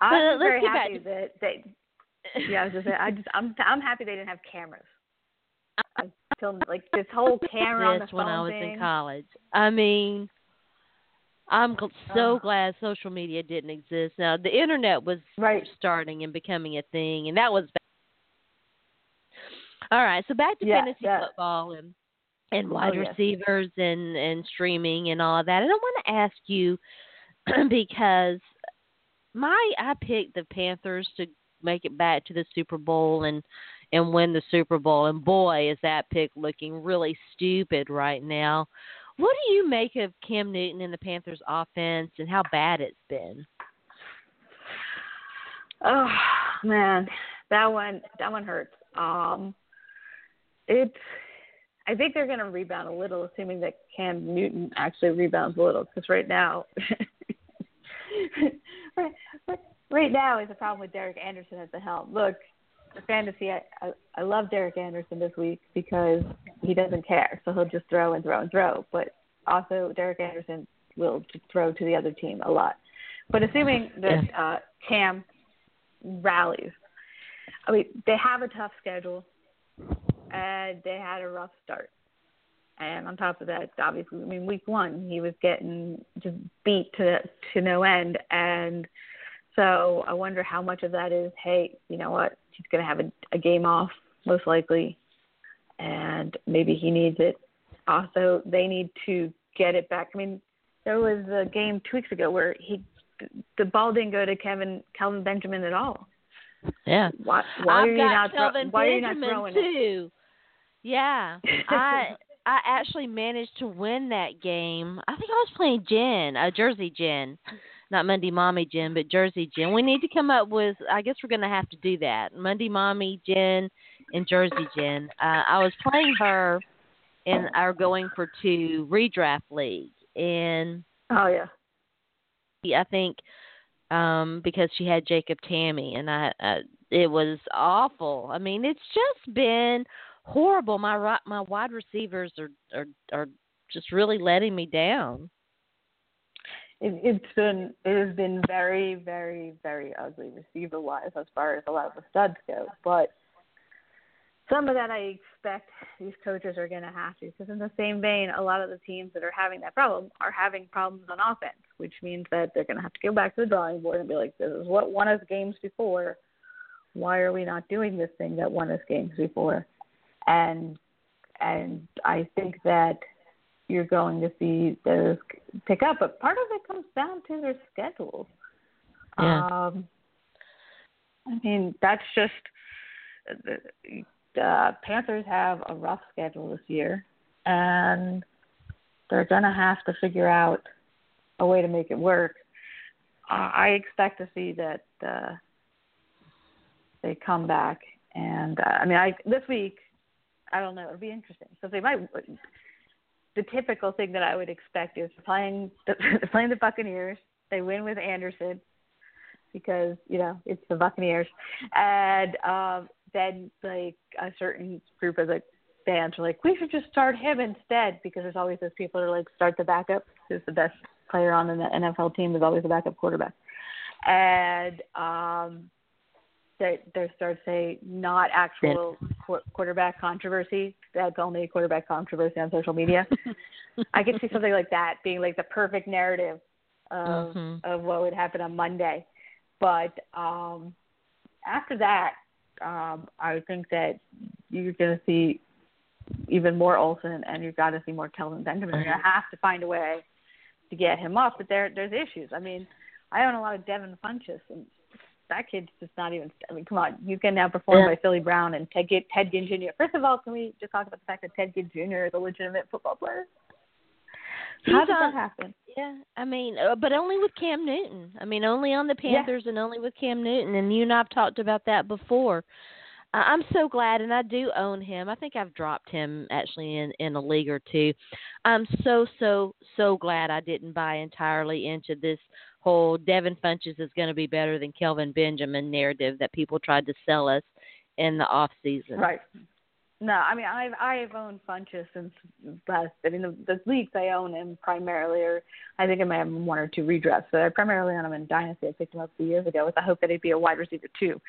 I'm very happy that they. Yeah, I was just saying, I just I'm I'm happy they didn't have cameras. until like this whole camera on the when I was thing. in college. I mean, I'm so Ugh. glad social media didn't exist. Now the internet was Right. starting and becoming a thing, and that was. All right, so back to Yeah, fantasy yeah. football and and oh, wide Oh, yes. receivers and and streaming and all of that. And I want to ask you because my I picked the Panthers to make it back to the Super Bowl and and win the Super Bowl. And boy, is that pick looking really stupid right now. What do you make of Cam Newton and the Panthers offense and how bad it's been? Oh man, that one that one hurts. Um, it's. I think they're going to rebound a little, assuming that Cam Newton actually rebounds a little. Because right now, right, right, right now is a problem with Derek Anderson at the helm. Look, the fantasy. I, I I love Derek Anderson this week because he doesn't care, so he'll just throw and throw and throw. But also, Derek Anderson will throw to the other team a lot. But assuming that uh, Cam rallies. I mean, they have a tough schedule, and they had a rough start. And on top of that, obviously, I mean, week one he was getting just beat to to no end, and so I wonder how much of that is, hey, you know what, he's going to have a, a game off most likely, and maybe he needs it. Also, they need to get it back. I mean, there was a game two weeks ago where he the ball didn't go to Kevin Kelvin Benjamin at all. Yeah. Why, why I've are you not throw- Kelvin why are you not Benjamin throwing it? Yeah, I I actually managed to win that game. I think I was playing Jen, uh, Jersey Jen, not Monday Mommy Jen, but Jersey Jen. We need to come up with. I guess we're going to have to do that. Monday Mommy Jen and Jersey Jen. Uh, I was playing her in our going for two redraft league, and Oh yeah. I think um because she had Jacob Tamme and I uh, it was awful. I mean, it's just been horrible. My my wide receivers are are are just really letting me down. It, it's been it has been very very very ugly receiver wise as far as a lot of the studs go, but some of that I expect these coaches are going to have to because in the same vein, a lot of the teams that are having that problem are having problems on offense, which means that they're going to have to go back to the drawing board and be like, this is what won us games before. Why are we not doing this thing that won us games before? And and I think that you're going to see those pick up, but part of it comes down to their schedules. Yeah. Um, I mean, that's just the, the Panthers have a rough schedule this year, and they're going to have to figure out a way to make it work. Uh, I expect to see that uh, they come back, and uh, I mean, I this week, I don't know, it'll be interesting. So they might. The typical thing that I would expect is playing the, playing the Buccaneers. They win with Anderson because you know it's the Buccaneers, and um, then like a certain group of the fans are like, we should just start him instead because there's always those people that are like start the backup who's the best player on the NFL team is always the backup quarterback, and um, they they start say not actual qu- quarterback controversy. That's only a quarterback controversy on social media. I could see something like that being like the perfect narrative of Mhm. of what would happen on Monday. But um after that, um, I think that you're going to see even more Olsen, and you've got to see more Kelvin Benjamin. You're going to have to find a way to get him up, but there there's issues. I mean, I own a lot of Devin Funchess, and that kid's just not even. I mean, come on, you can now perform Yeah. by Philly Brown and Ted Ginn, Ted Ginn Jr. First of all, can we just talk about the fact that Ted Ginn Jr. is a legitimate football player? How He's did on- that happen? Yeah, I mean, uh, but only with Cam Newton. I mean, only on the Yeah. Panthers and only with Cam Newton. And you and I've talked about that before. I'm so glad, and I do own him. I think I've dropped him actually in in a league or two. I'm so so so glad I didn't buy entirely into this whole Devin Funchess is going to be better than Kelvin Benjamin narrative that people tried to sell us in the off season. Right. No, I mean I've I've owned Funchess since last. I mean the, the leagues I own him primarily, or I think I might have one or two redrafts, but I primarily own him in Dynasty. I picked him up a few years ago with the hope that he'd be a wide receiver too.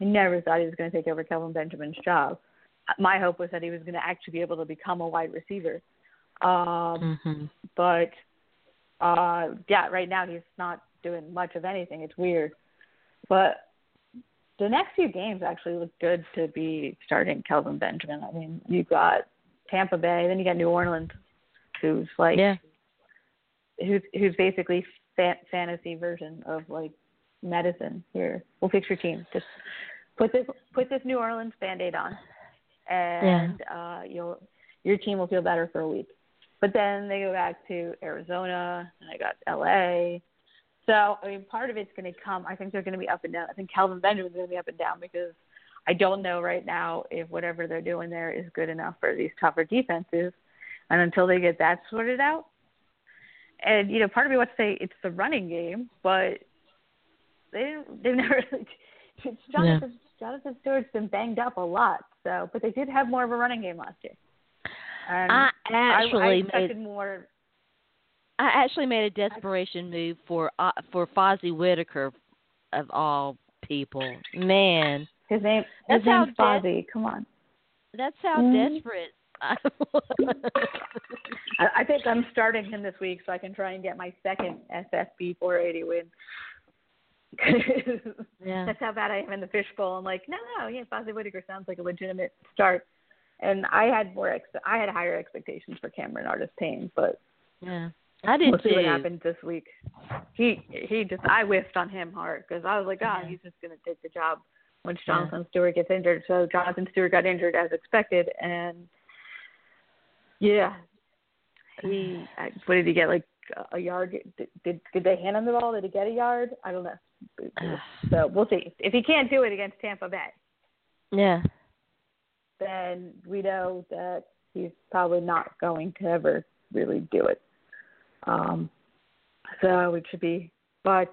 I never thought he was going to take over Kelvin Benjamin's job. my hope was that he was going to actually be able to become a wide receiver. Um, mm-hmm. But uh, yeah, right now he's not doing much of anything. It's weird, but the next few games actually look good to be starting Kelvin Benjamin. I mean, you've got Tampa Bay, then you got New Orleans, who's like, yeah. who's who's basically fa- fantasy version of like medicine. Here, we'll fix your team. Just put this put this New Orleans band-aid on, and yeah. uh, you'll your team will feel better for a week. But then they go back to Arizona, and I got LA. So I mean, part of it's going to come. I think they're going to be up and down. I think Kelvin Benjamin's going to be up and down because I don't know right now if whatever they're doing there is good enough for these tougher defenses. And until they get that sorted out, and you know, part of me wants to say it's the running game, but they they've never. Jonathan yeah. Jonathan Stewart's been banged up a lot, so but they did have more of a running game last year. And I actually I, I expected made, more. I actually made a desperation move for uh, for Fozzy Whittaker, of all people. Man, his name. That's his name's how Fozzy. Come on. That's how mm. desperate. I, I think I'm starting him this week so I can try and get my second SFB 480 win. yeah. That's how bad I am in the fishbowl. I'm like, no, no, yeah, Fozzy Whittaker sounds like a legitimate start. And I had more, ex- I had higher expectations for Cameron Artis-Payne, but yeah, I did we'll too. see what happens this week. He he just I whiffed on him hard because I was like, oh, yeah. he's just gonna take the job once Jonathan yeah. Stewart gets injured. So Jonathan Stewart got injured as expected, and yeah, he what did he get like a yard? Did did, did they hand him the ball? Did he get a yard? I don't know. So we'll see if he can't do it against Tampa Bay. Yeah. Then we know that he's probably not going to ever really do it. Um, so it should be, but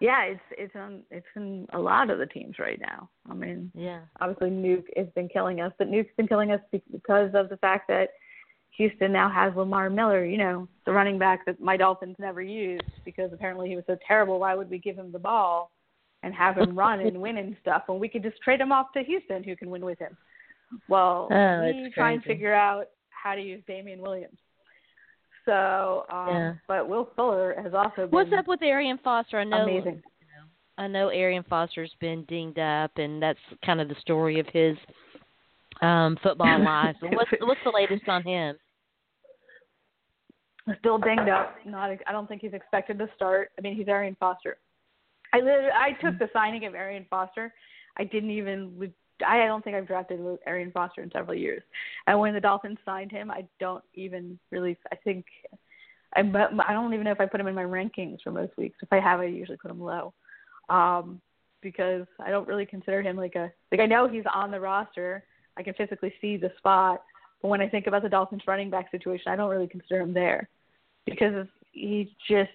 yeah, it's it's on it's in a lot of the teams right now. I mean, yeah, obviously Nuk has been killing us, but Nuk's been killing us because of the fact that Houston now has Lamar Miller, you know, the running back that my Dolphins never used because apparently he was so terrible. Why would we give him the ball and have him run and win and stuff when we could just trade him off to Houston who can win with him? Well, oh, we try and figure out how to use Damien Williams. So, um, yeah. but Will Fuller has also been What's up with Arian Foster? I know amazing. I know Arian Foster's been dinged up, and that's kind of the story of his um football life. what's what's the latest on him? Still dinged up. Not. I don't think he's expected to start. I mean, he's Arian Foster. I I took the signing of Arian Foster. I didn't even. I don't think I've drafted Arian Foster in several years. And when the Dolphins signed him, I don't even really. I think. I I don't even know if I put him in my rankings for most weeks. If I have, I usually put him low, um, because I don't really consider him like a like I know he's on the roster. I can physically see the spot, but when I think about the Dolphins running back situation, I don't really consider him there because he just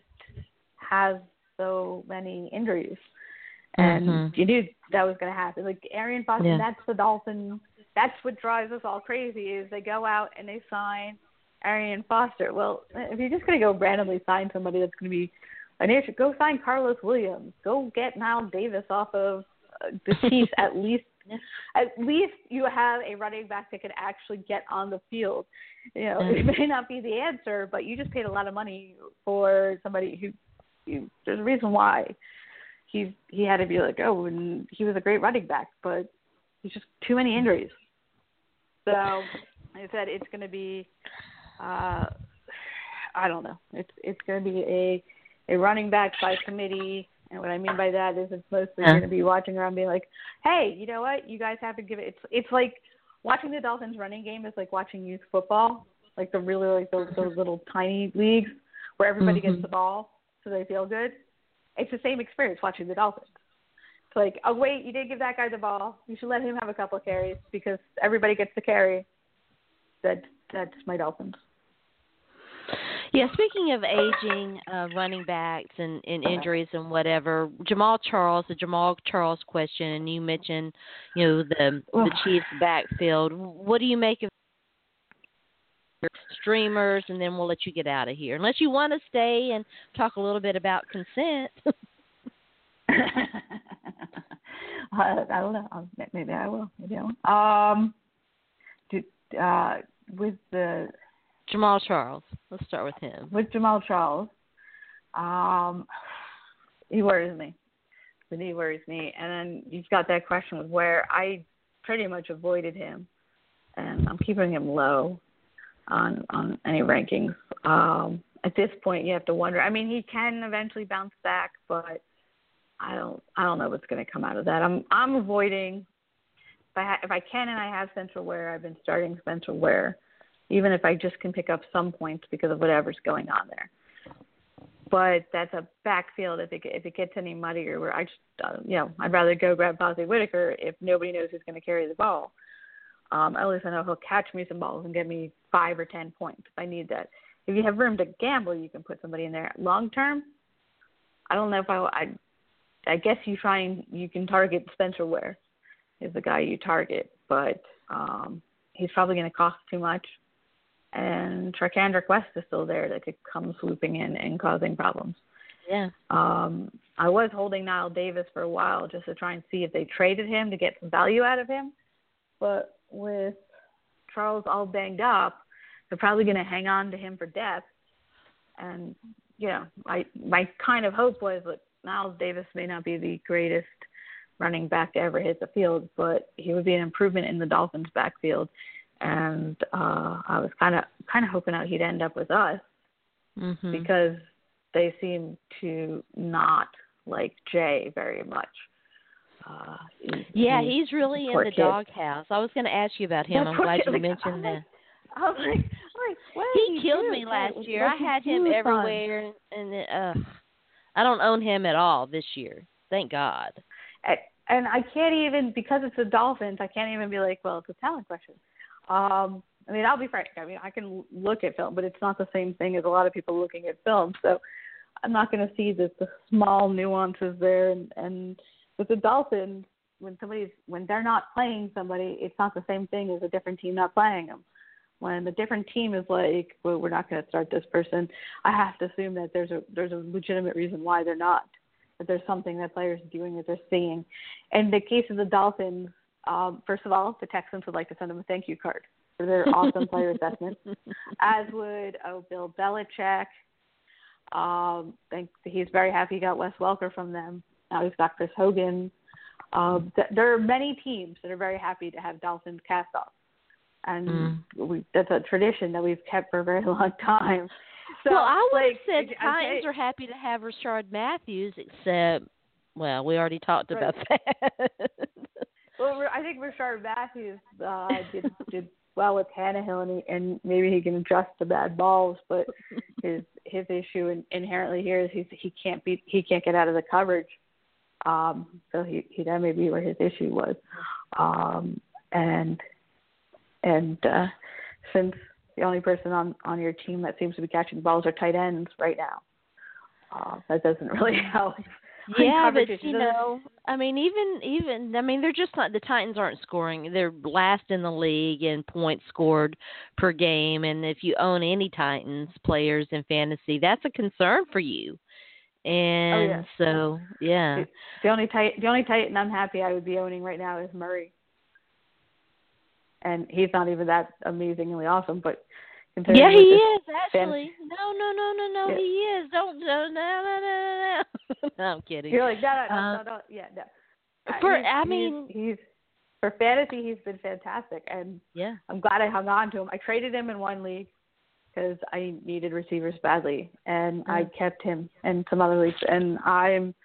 has so many injuries. And mm-hmm. you knew that was going to happen. Like Arian Foster, yeah. that's the Dolphin. That's what drives us all crazy. Is they go out and they sign Arian Foster. Well, if you're just going to go randomly sign somebody that's going to be an issue, go sign Carlos Williams. Go get Knile Davis off of uh, the Chiefs at least at least you have a running back that can actually get on the field. You know, it may not be the answer, but you just paid a lot of money for somebody who you, there's a reason why he's he had to be like, oh, and he was a great running back, but he's just too many injuries. So I said it's going to be, uh, I don't know, it's it's going to be a a running back by committee and what I mean by that is it's mostly yeah. going to be watching around being like, hey, you know what? You guys have to give it. It's it's like watching the Dolphins running game is like watching youth football, like the really like those those little tiny leagues where everybody mm-hmm. gets the ball so they feel good. It's the same experience watching the Dolphins. It's like, oh wait, you didn't give that guy the ball. You should let him have a couple of carries because everybody gets the carry. That that's my Dolphins. Yeah, speaking of aging uh, running backs and, and injuries and whatever, Jamaal Charles, the Jamaal Charles question, and you mentioned, you know, the the Chiefs backfield. What do you make of streamers? And then we'll let you get out of here, unless you want to stay and talk a little bit about consent. I don't know. Maybe I will. Maybe I will. Um, uh, with the Jamaal Charles. Let's start with him. With Jamaal Charles, um, he worries me. The knee worries me, and then you've got that question with where I pretty much avoided him, and I'm keeping him low on on any rankings. Um, at this point, you have to wonder. I mean, he can eventually bounce back, but I don't I don't know what's going to come out of that. I'm I'm avoiding. If I ha- if I can and I have Spencer Ware, I've been starting Spencer Ware, even if I just can pick up some points because of whatever's going on there. But that's a backfield. If it if it gets any muddier, where I just uh, you know I'd rather go grab Fozzy Whittaker if nobody knows who's going to carry the ball. Um, at least I know he'll catch me some balls and get me five or ten points if I need that. If you have room to gamble, you can put somebody in there. Long term, I don't know if I, I I guess you try and you can target Spencer Ware is the guy you target, but um, he's probably going to cost too much. And Charcandrick West is still there that could come swooping in and causing problems. Yeah. Um, I was holding Knile Davis for a while just to try and see if they traded him to get some value out of him, but with Charles all banged up, they're probably going to hang on to him for depth. And you know, my my kind of hope was that Knile Davis may not be the greatest running back to ever hit the field, but he would be an improvement in the Dolphins' backfield. And uh, I was kind of kind of hoping that he'd end up with us mm-hmm. because they seem to not like Jay very much. Uh, yeah, he's, really in the doghouse. I was going to ask you about him. I'm glad you like, mentioned that. I was like, like he killed me last year. I had him everywhere, and, and uh, I don't own him at all this year. Thank God. And I can't even because it's the Dolphins. I can't even be like, well, it's a talent question. Um, I mean, I'll be frank. I mean, I can look at film, but it's not the same thing as a lot of people looking at film. So I'm not going to see the, the small nuances there. And, and with the Dolphins, when somebody's when they're not playing somebody, it's not the same thing as a different team not playing them when the different team is like, well, we're not going to start this person, I have to assume that there's a there's a legitimate reason why they're not. That there's something that players are doing that they're seeing. In the case of the Dolphins, um, first of all, the Texans would like to send them a thank you card for their awesome player assessment, as would oh Bill Belichick. Um, think he's very happy he got Wes Welker from them. Now he's got Chris Hogan. Um, th- there are many teams that are very happy to have Dolphins cast off and mm. we that's a tradition that we've kept for a very long time. So, well, I would like, have said Titans are happy to have Rishard Matthews, except well, we already talked right. about that. well, I think Rishard Matthews uh, did did well with Tannehill, and, he, and maybe he can adjust to bad balls, but his his issue in, inherently here is he's, he can't be he can't get out of the coverage. Um, so he, he that may be where his issue was. Um, and and uh, since the only person on on your team that seems to be catching balls are tight ends right now, uh, that doesn't really help. Yeah, but you know, I mean, even even I mean, they're just not the Titans aren't scoring. They're last in the league in points scored per game, and if you own any Titans players in fantasy, that's a concern for you. And oh, yeah. so, yeah, the only tight the only Titan I'm happy I would be owning right now is Murray and he's not even that amazingly awesome, but yeah, he is actually. Fan- no, no, no, no, no, yeah. he is. Don't no, no, no, no, no. no I'm kidding. You're like no, no, no, um, no, no. yeah, no. For he's, I mean, he's, he's for fantasy, he's been fantastic, and yeah, I'm glad I hung on to him. I traded him in one league because I needed receivers badly, and mm. I kept him and some other leagues, and I'm,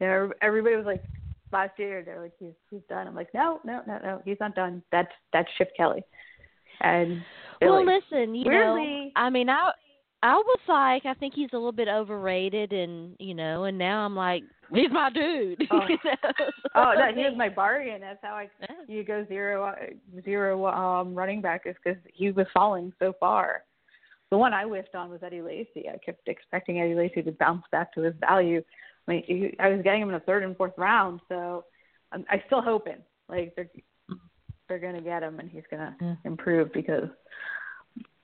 you know, everybody was like, last year they're like he's he's done. I'm like no no no no he's not done. That's that's Chip Kelly. And well, like, listen, you know, I mean, I I was like, I think he's a little bit overrated, and you know, and now I'm like, he's my dude. Oh, you know? oh no, he was my bargain. That's how I you go zero zero um running back is because he was falling so far. The one I whiffed on was Eddie Lacy. I kept expecting Eddie Lacy to bounce back to his value, I mean, he, I was getting him in the third and fourth round, so I'm, I'm still hoping like they're they're gonna get him and he's gonna yeah. improve because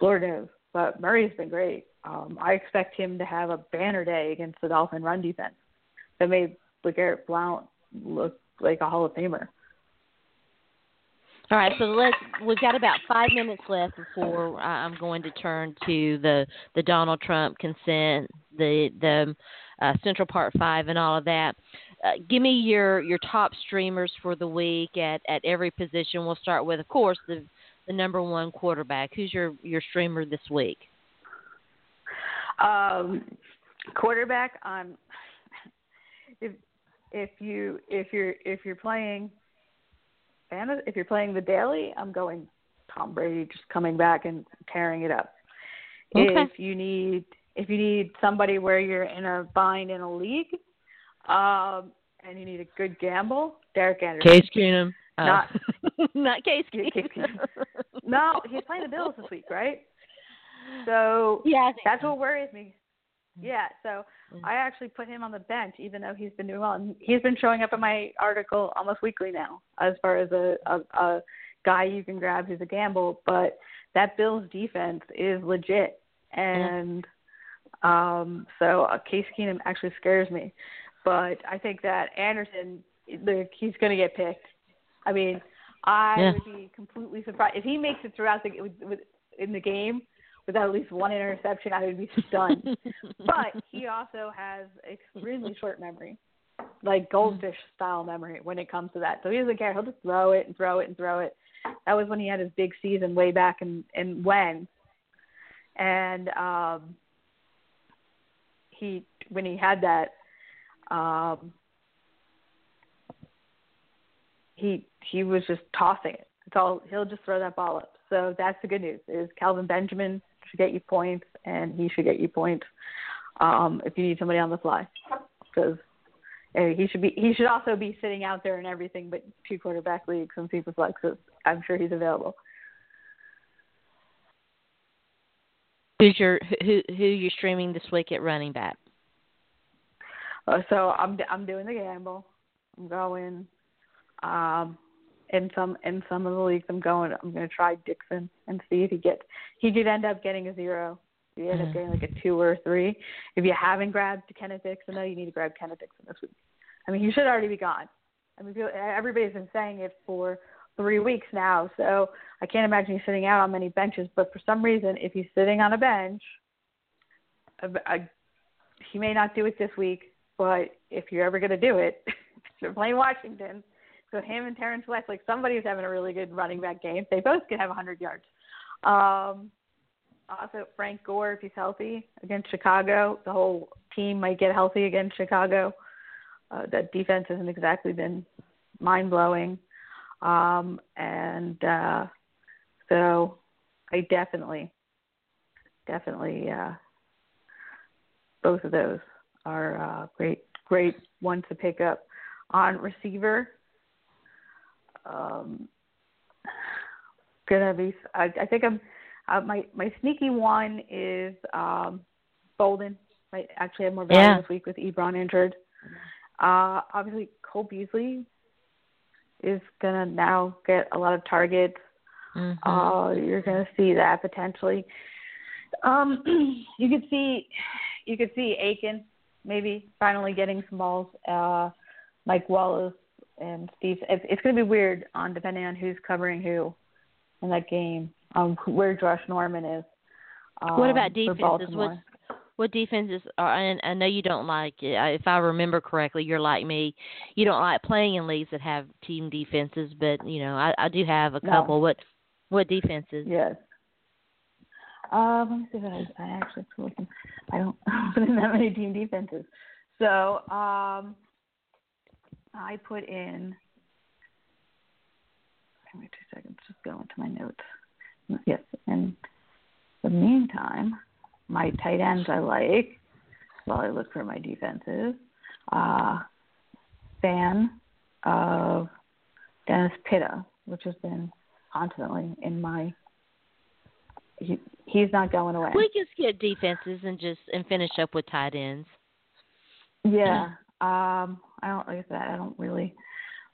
Lord knows. But Murray's been great. Um, I expect him to have a banner day against the Dolphin run defense that made LeGarrette Blount look like a Hall of Famer. All right, so let's. We've got about five minutes left before I'm going to turn to the the Donald Trump consent, the the uh, Central Park Five, and all of that. Uh, give me your your top streamers for the week at at every position. We'll start with, of course, the the number one quarterback. Who's your your streamer this week? Um, quarterback. Um, if if you if you're if you're playing if you're playing the daily, I'm going Tom Brady just coming back and tearing it up. Okay. If you need if you need somebody where you're in a bind in a league, um, and you need a good gamble, Derek Anderson. Case Keenum. Oh. Not not Case Keenum. Case Keenum. no, he's playing the Bills this week, right? So yeah, that's what worries me. Yeah, so mm-hmm. I actually put him on the bench, even though he's been doing well. And he's been showing up in my article almost weekly now, as far as a, a, a guy you can grab who's a gamble. But that Bills defense is legit, and um, so uh, Case Keenum actually scares me. But I think that Anderson, the, he's going to get picked. I mean, I yeah. would be completely surprised if he makes it throughout the in the game with at least one interception, I would be stunned. but he also has extremely short memory, like goldfish style memory when it comes to that. So he doesn't care. He'll just throw it and throw it and throw it. That was when he had his big season way back in in when, and um, he when he had that, um, he he was just tossing it. It's all he'll just throw that ball up. So that's the good news. Is Kelvin Benjamin should get you points, and he should get you points um, if you need somebody on the fly, because he should be. He should also be sitting out there and everything but two quarterback leagues and super flexes. I'm sure he's available. Who's your who who you streaming this week at running back? Uh, so I'm I'm doing the gamble. I'm going. Um, in some in some of the leagues I'm going I'm gonna try Dixon and see if he gets he could end up getting a zero. He end up hmm. getting like a two or a three. If you haven't grabbed Kenneth Dixon though, you need to grab Kenneth Dixon this week. I mean he should already be gone. I mean everybody's been saying it for three weeks now, so I can't imagine he's sitting out on many benches. But for some reason, if he's sitting on a bench, a, a, he may not do it this week. But if you're ever going to do it, if you're playing Washington, so him and Terrance West, like somebody's having a really good running back game. They both could have 100 yards. Um, also, Frank Gore, if he's healthy against Chicago, the whole team might get healthy against Chicago. Uh, that defense hasn't exactly been mind blowing. Um, and uh, so I definitely, definitely, uh, both of those are uh, great, great ones to pick up. On receiver, um, gonna be. I, I think I'm. Uh, my my sneaky one is um, Boldin. I actually have more value yeah. this week with Ebron injured. Uh, obviously, Cole Beasley is gonna now get a lot of targets. Mm-hmm. Uh, you're gonna see that potentially. Um, you could see, you could see Aiken maybe finally getting some balls. Uh, Mike Wallace and Steve. It's, it's going to be weird on depending on who's covering who in that game. Um, where Josh Norman is. Um, what about defenses? What what defenses are? And I know you don't like. it. If I remember correctly, you're like me. You don't like playing in leagues that have team defenses, but you know I, I do have a couple. No. What what defenses? Yes. Um, let me see what I, I actually. I don't put in that many team defenses. So um, I put in. Give me two seconds. Just go into my notes. Yes. In the meantime, my tight ends I like. While I look for my defenses, uh, fan of Dennis Pitta, which has been constantly in my. He, he's not going away. We can skip defenses and just and finish up with tight ends. Yeah. Um, I don't like that. I don't really.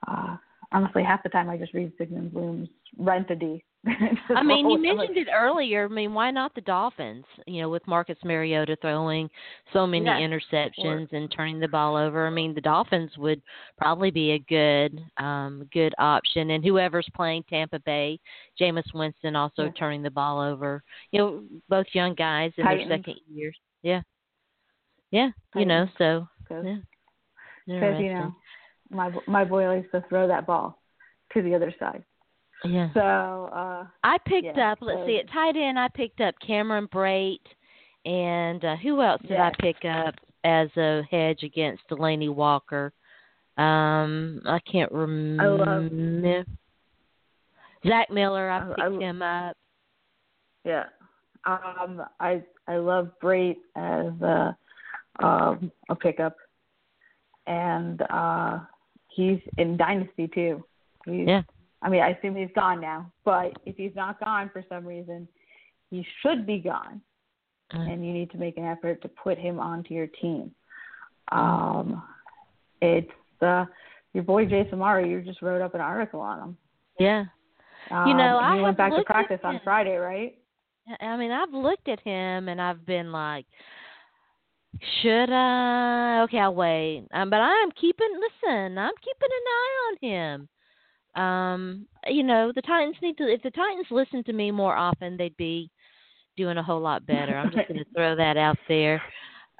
Uh, honestly, half the time I just read Sigmund Bloom's Rent a D I mean, you mentioned it earlier. I mean, why not the Dolphins? You know, with Marcus Mariota throwing so many yes. interceptions and turning the ball over. I mean, the Dolphins would probably be a good, um, good option. And whoever's playing Tampa Bay, Jameis Winston also turning the ball over. You know, both young guys in Titans. their second years. Yeah, yeah. Titans. You know, so yeah. Because you know, my my boy likes to throw that ball to the other side. Yeah. So uh I picked yeah, up. Let's so, see, at tight end, I picked up Cameron Brate, and uh who else did yes. I pick up as a hedge against Delanie Walker? Um, I can't remember. I love, Zach Miller. I picked I, I, him up. Yeah. Um, I I love Brate as a um, a pickup, and uh, he's in Dynasty too. He's, yeah. I mean, I assume he's gone now, but if he's not gone for some reason, he should be gone, mm. and you need to make an effort to put him onto your team. Um, it's uh, your boy Jace Amaro. You just wrote up an article on him. Yeah. Um, you know, I went back to practice on. Friday, right? I mean, I've looked at him and I've been like, should I? Okay, I'll wait. Um, but I'm keeping. Listen, I'm keeping an eye on him. Um, you know, the Titans need to. If the Titans listen to me more often, they'd be doing a whole lot better. I'm just going to throw that out there.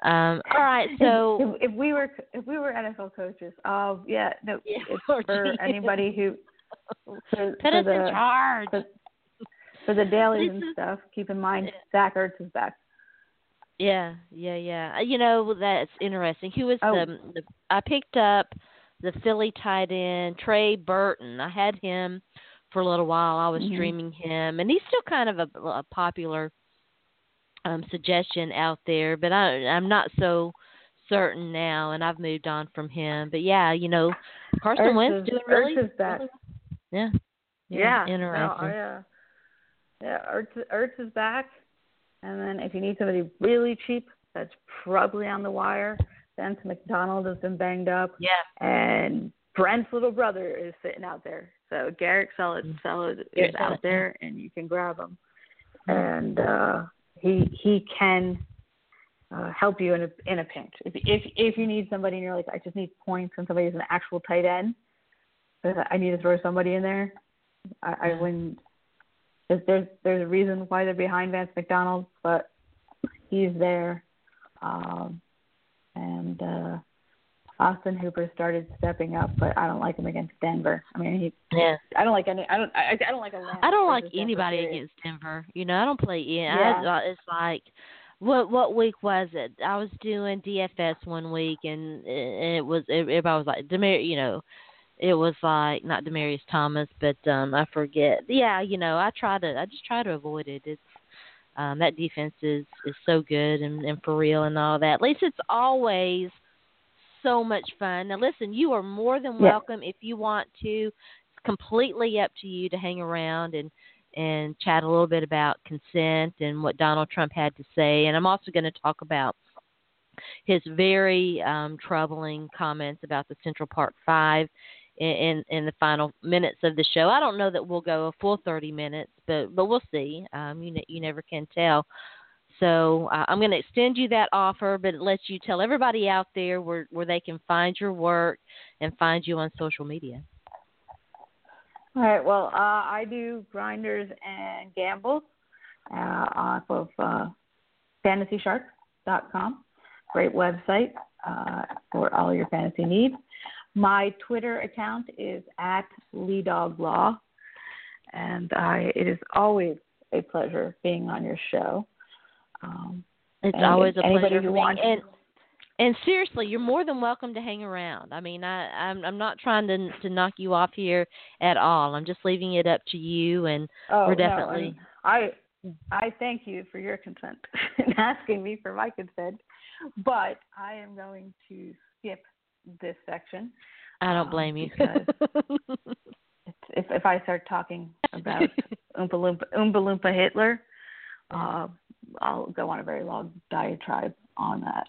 Um, all right, so if, if we were if we were NFL coaches, uh, yeah, no, Yeah, for anybody who for, put for us the, in charge. for, for the dailies and stuff. Keep in mind, Zach Ertz is back. Yeah, yeah, yeah. You know that's interesting. Who was Oh. the, the? I picked up the Philly tight end Trey Burton. I had him for a little while. I was Mhm. streaming him, and he's still kind of a, a popular um suggestion out there. But I, I'm not so certain now, and I've moved on from him. But yeah, you know, Carson Ertz Wentz is- doing really. Is back. really- yeah. Yeah, Interesting. No, uh, yeah, Ertz, Ertz is back, and then if you need somebody really cheap, that's probably on the wire. Vance McDonald has been banged up, yeah. and Brent's little brother is sitting out there. So Garrett Celek, Celek is Garrett out there, and you can grab him, and uh, he he can uh, help you in a in a pinch. If if if you need somebody and you're like, I just need points, and somebody's an actual tight end, I need to throw somebody in there. I, I wouldn't. There's, there's there's a reason why they're behind Vance McDonald, but he's there, um, and uh, Austin Hooper started stepping up, but I don't like him against Denver. I mean, he Yeah. I don't like any. I don't. I, I don't like a. I don't like versus Denver anybody against Denver. You know, I don't play. Yeah, Yeah. I, it's like what what week was it? I was doing DFS one week, and, and it was everybody was like Demar. You know, it was like not Demaryius Thomas, but um I forget. Yeah, you know, I try to. I just try to avoid it. It's um that defense is is so good and and for real and all that. At least it's always so much fun. Now listen, you are more than Yeah. welcome if you want to. It's completely up to you to hang around and and chat a little bit about consent and what Donald Trump had to say. And I'm also going to talk about his very um, troubling comments about the Central Park Five in, in the final minutes of the show. I don't know that we'll go a full 30 minutes, but but we'll see. Um, you you never can tell. So uh, I'm going to extend you that offer, but it lets you tell everybody out there where where they can find your work and find you on social media. All right. Well, uh, I do grinders and gambles uh, off of uh, fantasyshark.com. Great website uh, for all your fantasy needs. My Twitter account is at LeeDogLaw, and I, it is always a pleasure being on your show. Um, It's always a pleasure. who wants- and and seriously, you're more than welcome to hang around. I mean, I I'm I'm not trying to to knock you off here at all. I'm just leaving it up to you and Oh, we're no, definitely and I I thank you for your consent and asking me for my consent, but I am going to skip this section. I don't um, blame you. If if I start talking about Oompa Loompa Oompa Loompa Hitler, uh, I'll go on a very long diatribe on that.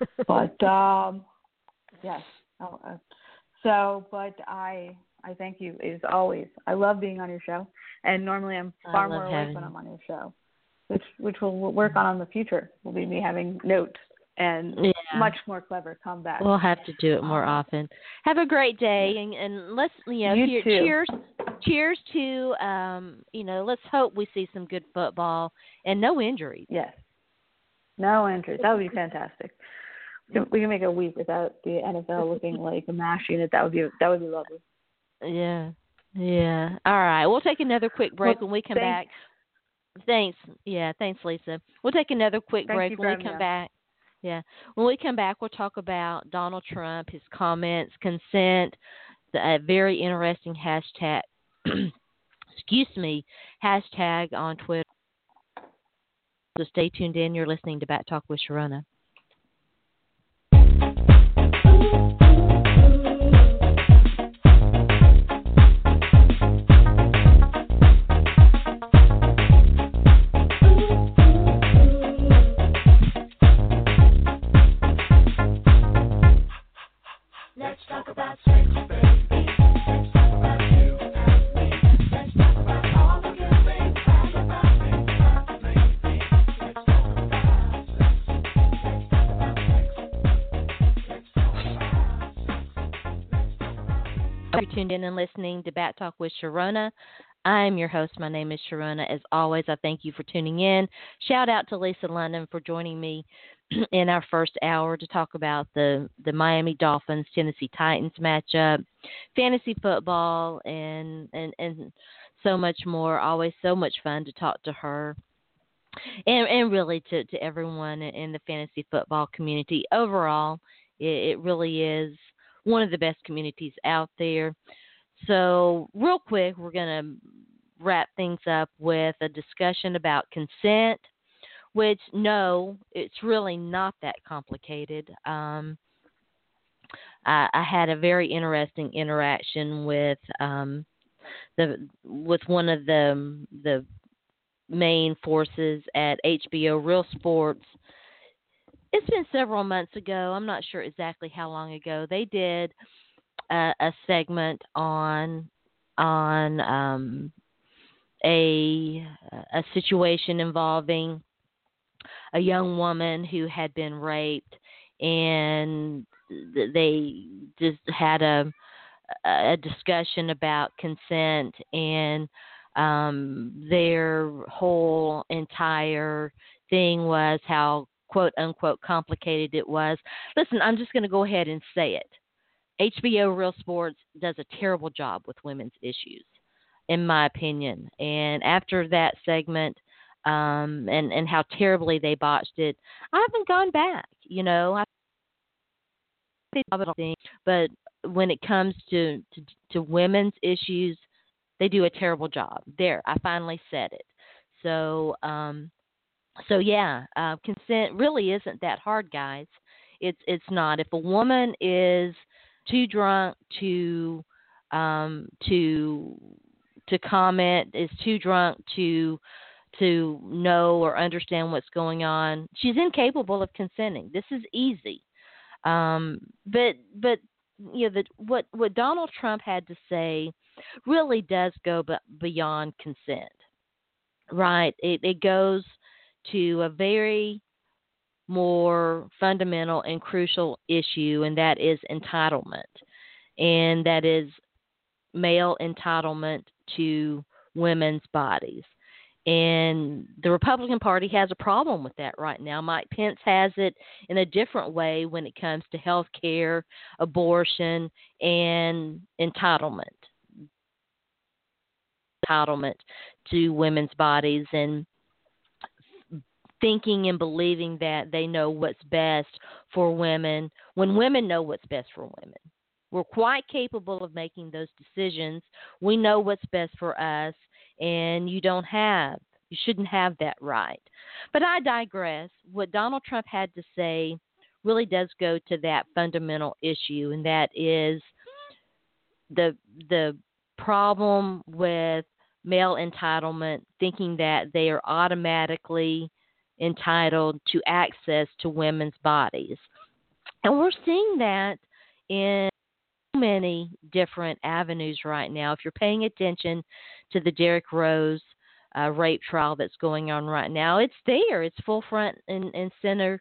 But um, yes, oh, uh, so but I I thank you as always. I love being on your show, and normally I'm far more awake when I'm on your show, which which we'll work on in the future. Will be me having notes and yeah. much more clever comeback. We'll have to do it more often. Have a great day, and, and let's you know you cheers, cheers to um you know let's hope we see some good football and no injuries. Yes, no injuries. That would be fantastic. We can make a week without the NFL looking like a mash unit. That would be that would be lovely. Yeah, yeah. All right, we'll take another quick break well, when we come thanks. back. Thanks. Yeah, thanks, Lisa. We'll take another quick Thank break when we come back. Yeah. When we come back, we'll talk about Donald Trump, his comments, consent, the a very interesting hashtag. excuse me, hashtag on Twitter. So stay tuned in. You're listening to Back Talk with Sharona. Tuned in and listening to Back Talk with Sharona. I'm your host. My name is Sharona. As always, I thank you for tuning in. Shout out to Lisa London for joining me in our first hour to talk about the, the Miami Dolphins Tennessee Titans matchup, fantasy football, and, and, and so much more. Always so much fun to talk to her. And, and really to, to everyone in the fantasy football community overall, it, it really is one of the best communities out there. So, real quick, we're going to wrap things up with a discussion about consent, which, no, it's really not that complicated. Um, I, I had a very interesting interaction with um, the with one of the the main forces at HBO Real Sports it's been several months ago. I'm not sure exactly how long ago. They did a, segment on on um, a a situation involving a young woman who had been raped, and they just had a a discussion about consent and um their whole entire thing was how quote unquote complicated it was. Listen, I'm just going to go ahead and say it. HBO Real Sports does a terrible job with women's issues, in my opinion. And after that segment, um, and and how terribly they botched it, I haven't gone back. You know, I but when it comes to, to to women's issues, they do a terrible job. There, I finally said it. So um, so yeah, uh, consent really isn't that hard, guys. It's it's not. If a woman is too drunk to um, to to comment, is too drunk to to know or understand what's going on, she's incapable of consenting. This is easy. Um, but but you know what what Donald Trump had to say really does go b- beyond consent, right? It it goes to a very more fundamental and crucial issue, and that is entitlement. And that is male entitlement to women's bodies. And the Republican Party has a problem with that right now. Mike Pence has it in a different way when it comes to health care, abortion, and entitlement. Entitlement to women's bodies. And thinking and believing that they know what's best for women when women know what's best for women. We're quite capable of making those decisions. We know what's best for us, and you don't have, you shouldn't have that right. But I digress. What Donald Trump had to say really does go to that fundamental issue, and that is the the problem with male entitlement, thinking that they are automatically entitled to access to women's bodies. And we're seeing that in many different avenues right now. If you're paying attention to the Derrick Rose uh, rape trial that's going on right now, it's there. It's full front and, and center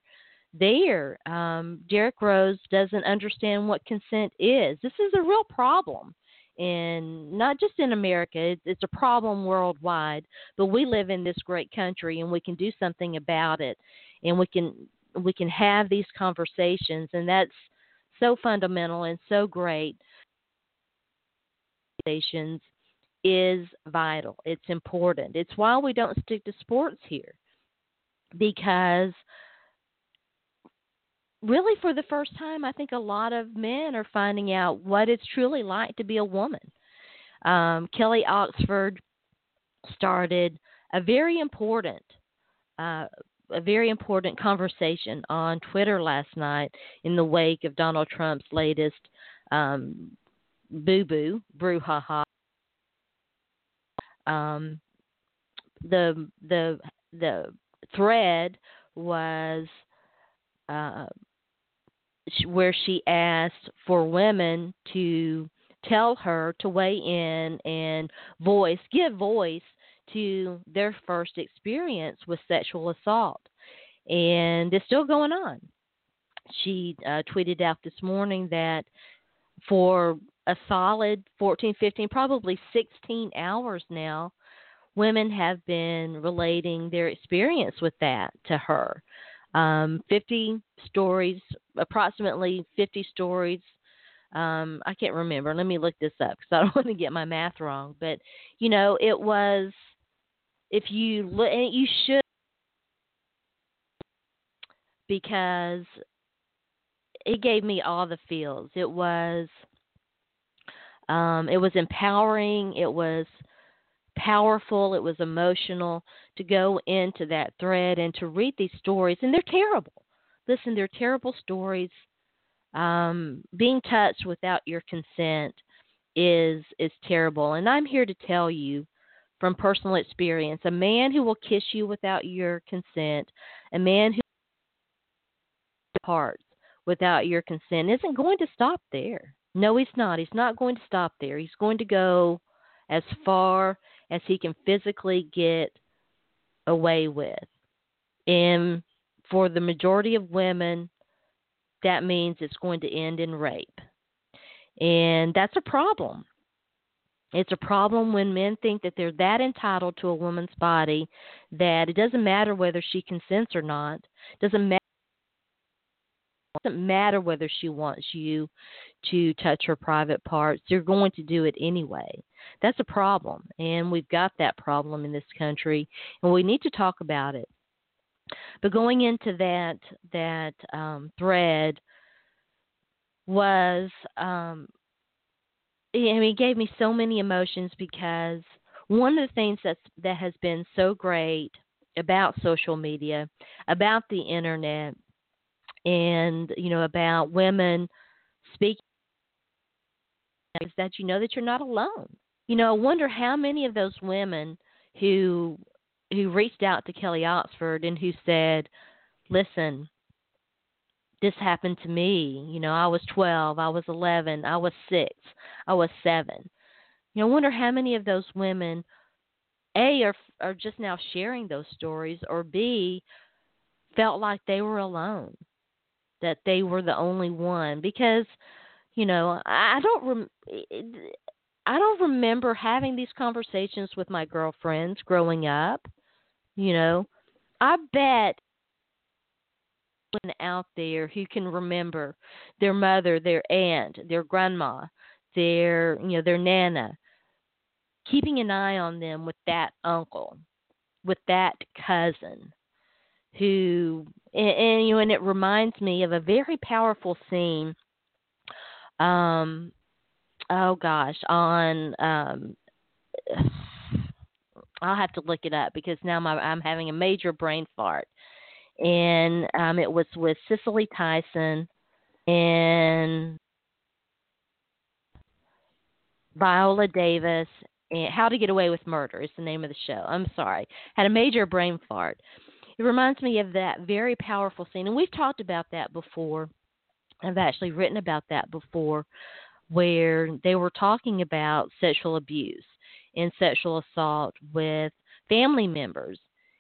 there. Um, Derrick Rose doesn't understand what consent is. This is a real problem. And not just in America, it's, it's a problem worldwide. But we live in this great country, and we can do something about it, and we can we can have these conversations, and that's so fundamental and so great. conversations Is vital. It's important. It's why we don't stick to sports here, because really for the first time, I think a lot of men are finding out what it's truly like to be a woman. Um, Kelly Oxford started a very important, uh, a very important conversation on Twitter last night in the wake of Donald Trump's latest um, boo boo, brouhaha. Um, the the the thread was uh, where she asked for women to tell her to weigh in and voice, give voice to their first experience with sexual assault. And it's still going on. She uh, tweeted out this morning that for a solid 14, 15, probably 16 hours now, women have been relating their experience with that to her um, 50 stories, approximately 50 stories. Um, I can't remember. Let me look this up because I don't want to get my math wrong. But you know, it was if you look, you should because it gave me all the feels. It was um, it was empowering. It was powerful, it was emotional to go into that thread and to read these stories. And they're terrible. Listen, they're terrible stories. Um, being touched without your consent is is terrible. And I'm here to tell you from personal experience, a man who will kiss you without your consent, a man who parts without your consent isn't going to stop there. No, he's not. He's not going to stop there. He's going to go as far as he can physically get away with. And for the majority of women, that means it's going to end in rape. And that's a problem. It's a problem when men think that they're that entitled to a woman's body that it doesn't matter whether she consents or not. Doesn't matter doesn't matter whether she wants you to touch her private parts. You're going to do it anyway. That's a problem, and we've got that problem in this country, and we need to talk about it. But going into that that um, thread was, um, I mean, it gave me so many emotions because one of the things that's that has been so great about social media, about the internet, and you know about women speaking is that you know that you're not alone. You know, I wonder how many of those women who who reached out to Kelly Oxford and who said, "Listen, this happened to me. You know, I was 12, I was 11, I was 6, I was 7." You know, I wonder how many of those women a are are just now sharing those stories or b felt like they were alone that they were the only one because you know I don't rem- I don't remember having these conversations with my girlfriends growing up. You know, I bet out there who can remember their mother, their aunt, their grandma, their you know their nana, keeping an eye on them with that uncle, with that cousin, who and, and you know, and it reminds me of a very powerful scene. Um, oh gosh, on um, I'll have to look it up because now my, I'm having a major brain fart, and um, it was with Cicely Tyson and Viola Davis and How to Get Away with Murder is the name of the show. I'm sorry. Had a major brain fart. It reminds me of that very powerful scene, and we've talked about that before. I've actually written about that before, where they were talking about sexual abuse and sexual assault with family members.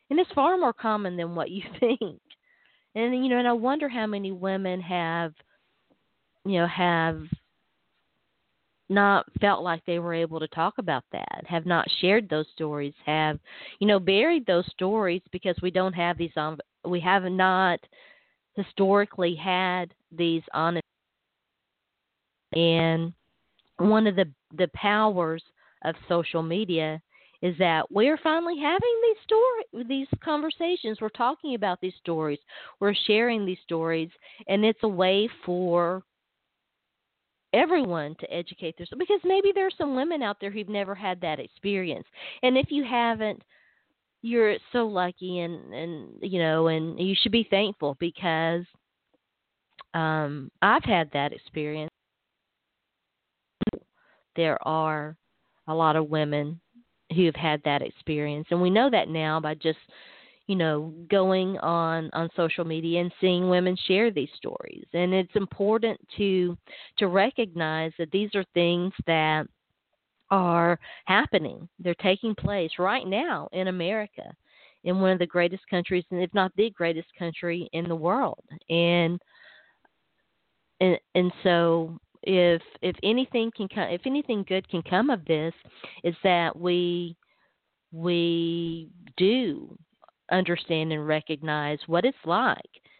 And it's far more common than what you think. And you know, and I wonder how many women have you know, have not felt like they were able to talk about that, have not shared those stories, have, you know, buried those stories because we don't have these on, we have not historically had these honest. And one of the the powers of social media is that we're finally having these story these conversations. We're talking about these stories. We're sharing these stories, and it's a way for everyone to educate themselves because maybe there's some women out there who've never had that experience and if you haven't you're so lucky and and you know and you should be thankful because um I've had that experience there are a lot of women who have had that experience. And we know that now by just you know going on on social media and seeing women share these stories. And it's important to to recognize that these are things that are happening. They're taking place right now in America in one of the greatest countries and if not the greatest country in the world. And and and so if if anything can come if anything good can come of this is that we we do understand and recognize what it's like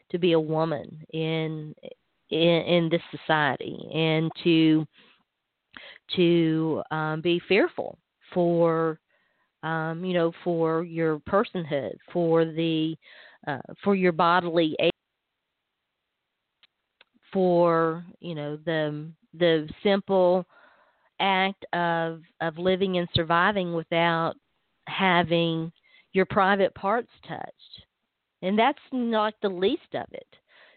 to be a woman in in, in this society and to to um, be fearful for um, you know for your personhood for the uh, for your bodily for you know the the simple act of of living and surviving without having your private parts touched. And that's not the least of it.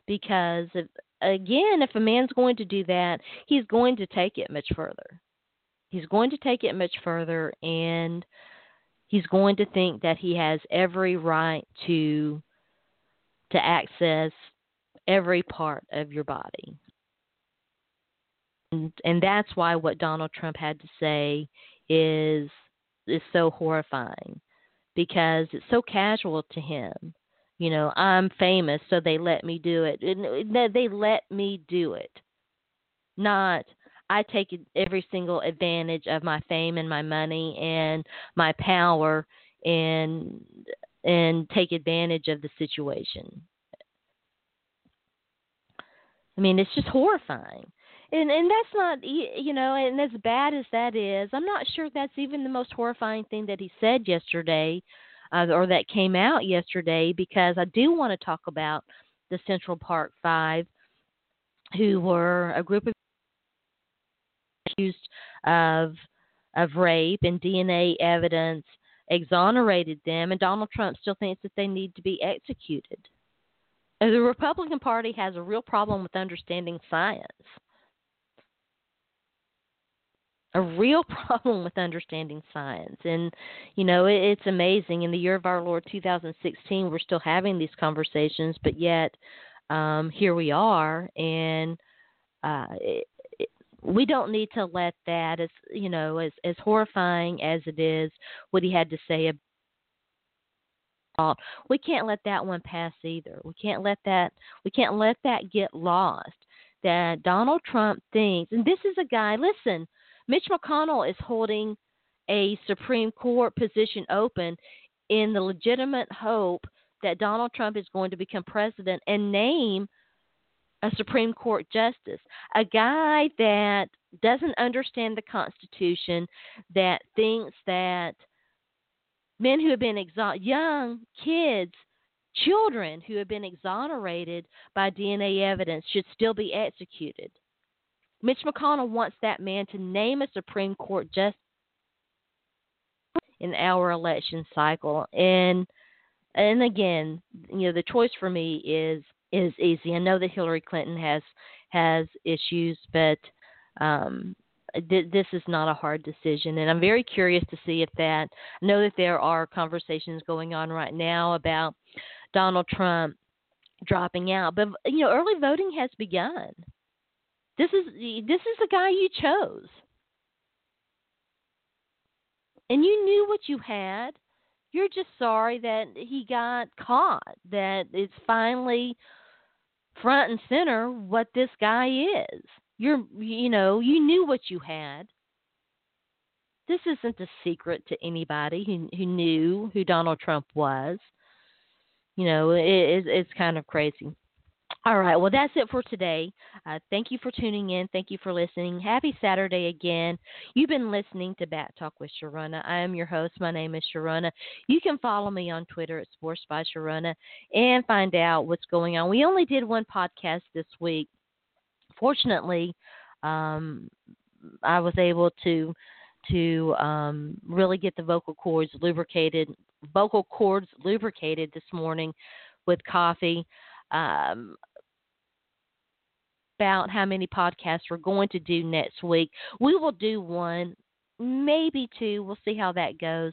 Because, if, again, if a man's going to do that, he's going to take it much further. He's going to take it much further, and he's going to think that he has every right to to access every part of your body. And, and that's why what Donald Trump had to say is is so horrifying because it's so casual to him. You know, I'm famous, so they let me do it. They let me do it. Not I take every single advantage of my fame and my money and my power and and take advantage of the situation. I mean, it's just horrifying. And and that's not you know and as bad as that is i'm not sure that's even the most horrifying thing that he said yesterday uh, or that came out yesterday because i do want to talk about the central park five who were a group of accused of of rape and dna evidence exonerated them and donald trump still thinks that they need to be executed the republican party has a real problem with understanding science a real problem with understanding science. And, you know, it, it's amazing. In the year of our Lord 2016, we're still having these conversations, but yet um, here we are. And uh, it, it, we don't need to let that, as you know, as as horrifying as it is, what he had to say about. We can't let that one pass either. We can't let that. We can't let that get lost. That Donald Trump thinks, and this is a guy. Listen, Mitch McConnell is holding a Supreme Court position open in the legitimate hope that Donald Trump is going to become president and name a Supreme Court justice, a guy that doesn't understand the Constitution, that thinks that men who have been exo- young kids, children who have been exonerated by DNA evidence should still be executed. Mitch McConnell wants that man to name a Supreme Court justice in our election cycle. And and again, you know, the choice for me is is easy. I know that Hillary Clinton has has issues, but um, th- this is not a hard decision. And I'm very curious to see if that. I know that there are conversations going on right now about Donald Trump dropping out, but you know, early voting has begun This is this is the guy you chose. And you knew what you had. You're just sorry that he got caught. That it's finally front and center what this guy is. You're you know, you knew what you had. This isn't a secret to anybody who who knew who Donald Trump was. You know, it, it's it's kind of crazy. All right. Well, that's it for today. Uh, thank you for tuning in. Thank you for listening. Happy Saturday again. You've been listening to Back Talk with Sharona. I am your host. My name is Sharona. You can follow me on Twitter at Sports by Sharona and find out what's going on. We only did one podcast this week. Fortunately, um, I was able to to um, really get the vocal cords lubricated, vocal cords lubricated this morning with coffee. Um, about how many podcasts we're going to do next week. We will do one, maybe two. We'll see how that goes,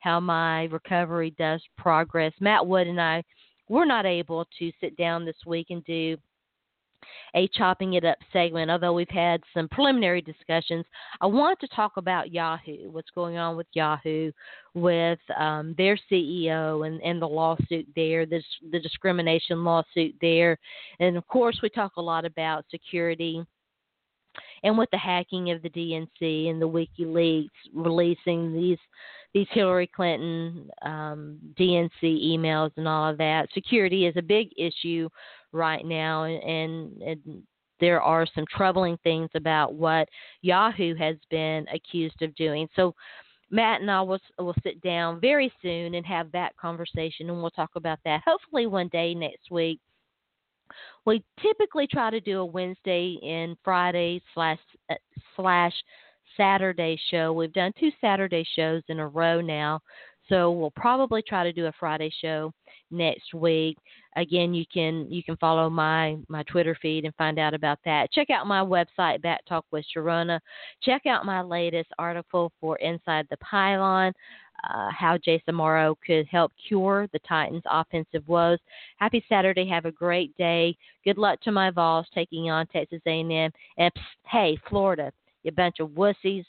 how my recovery does progress. Matt Wood and I, we're not able to sit down this week and do a chopping it up segment, although we've had some preliminary discussions. I want to talk about Yahoo, what's going on with Yahoo, with um, their CEO and, and the lawsuit there, the, the discrimination lawsuit there. And of course, we talk a lot about security and with the hacking of the DNC and the WikiLeaks releasing these these Hillary Clinton um, DNC emails and all of that, security is a big issue right now, and, and there are some troubling things about what Yahoo has been accused of doing. So Matt and I will will sit down very soon and have that conversation, and we'll talk about that. Hopefully, one day next week. We typically try to do a Wednesday and Friday slash uh, slash Saturday show. We've done two Saturday shows in a row now, so we'll probably try to do a Friday show next week. Again, you can you can follow my my Twitter feed and find out about that. Check out my website, Back Talk with Sharona. Check out my latest article for Inside the Pylon. Uh, how Jace Amaro could help cure the Titans' offensive woes. Happy Saturday! Have a great day. Good luck to my Vols taking on Texas A&M. And hey, Florida, you bunch of wussies.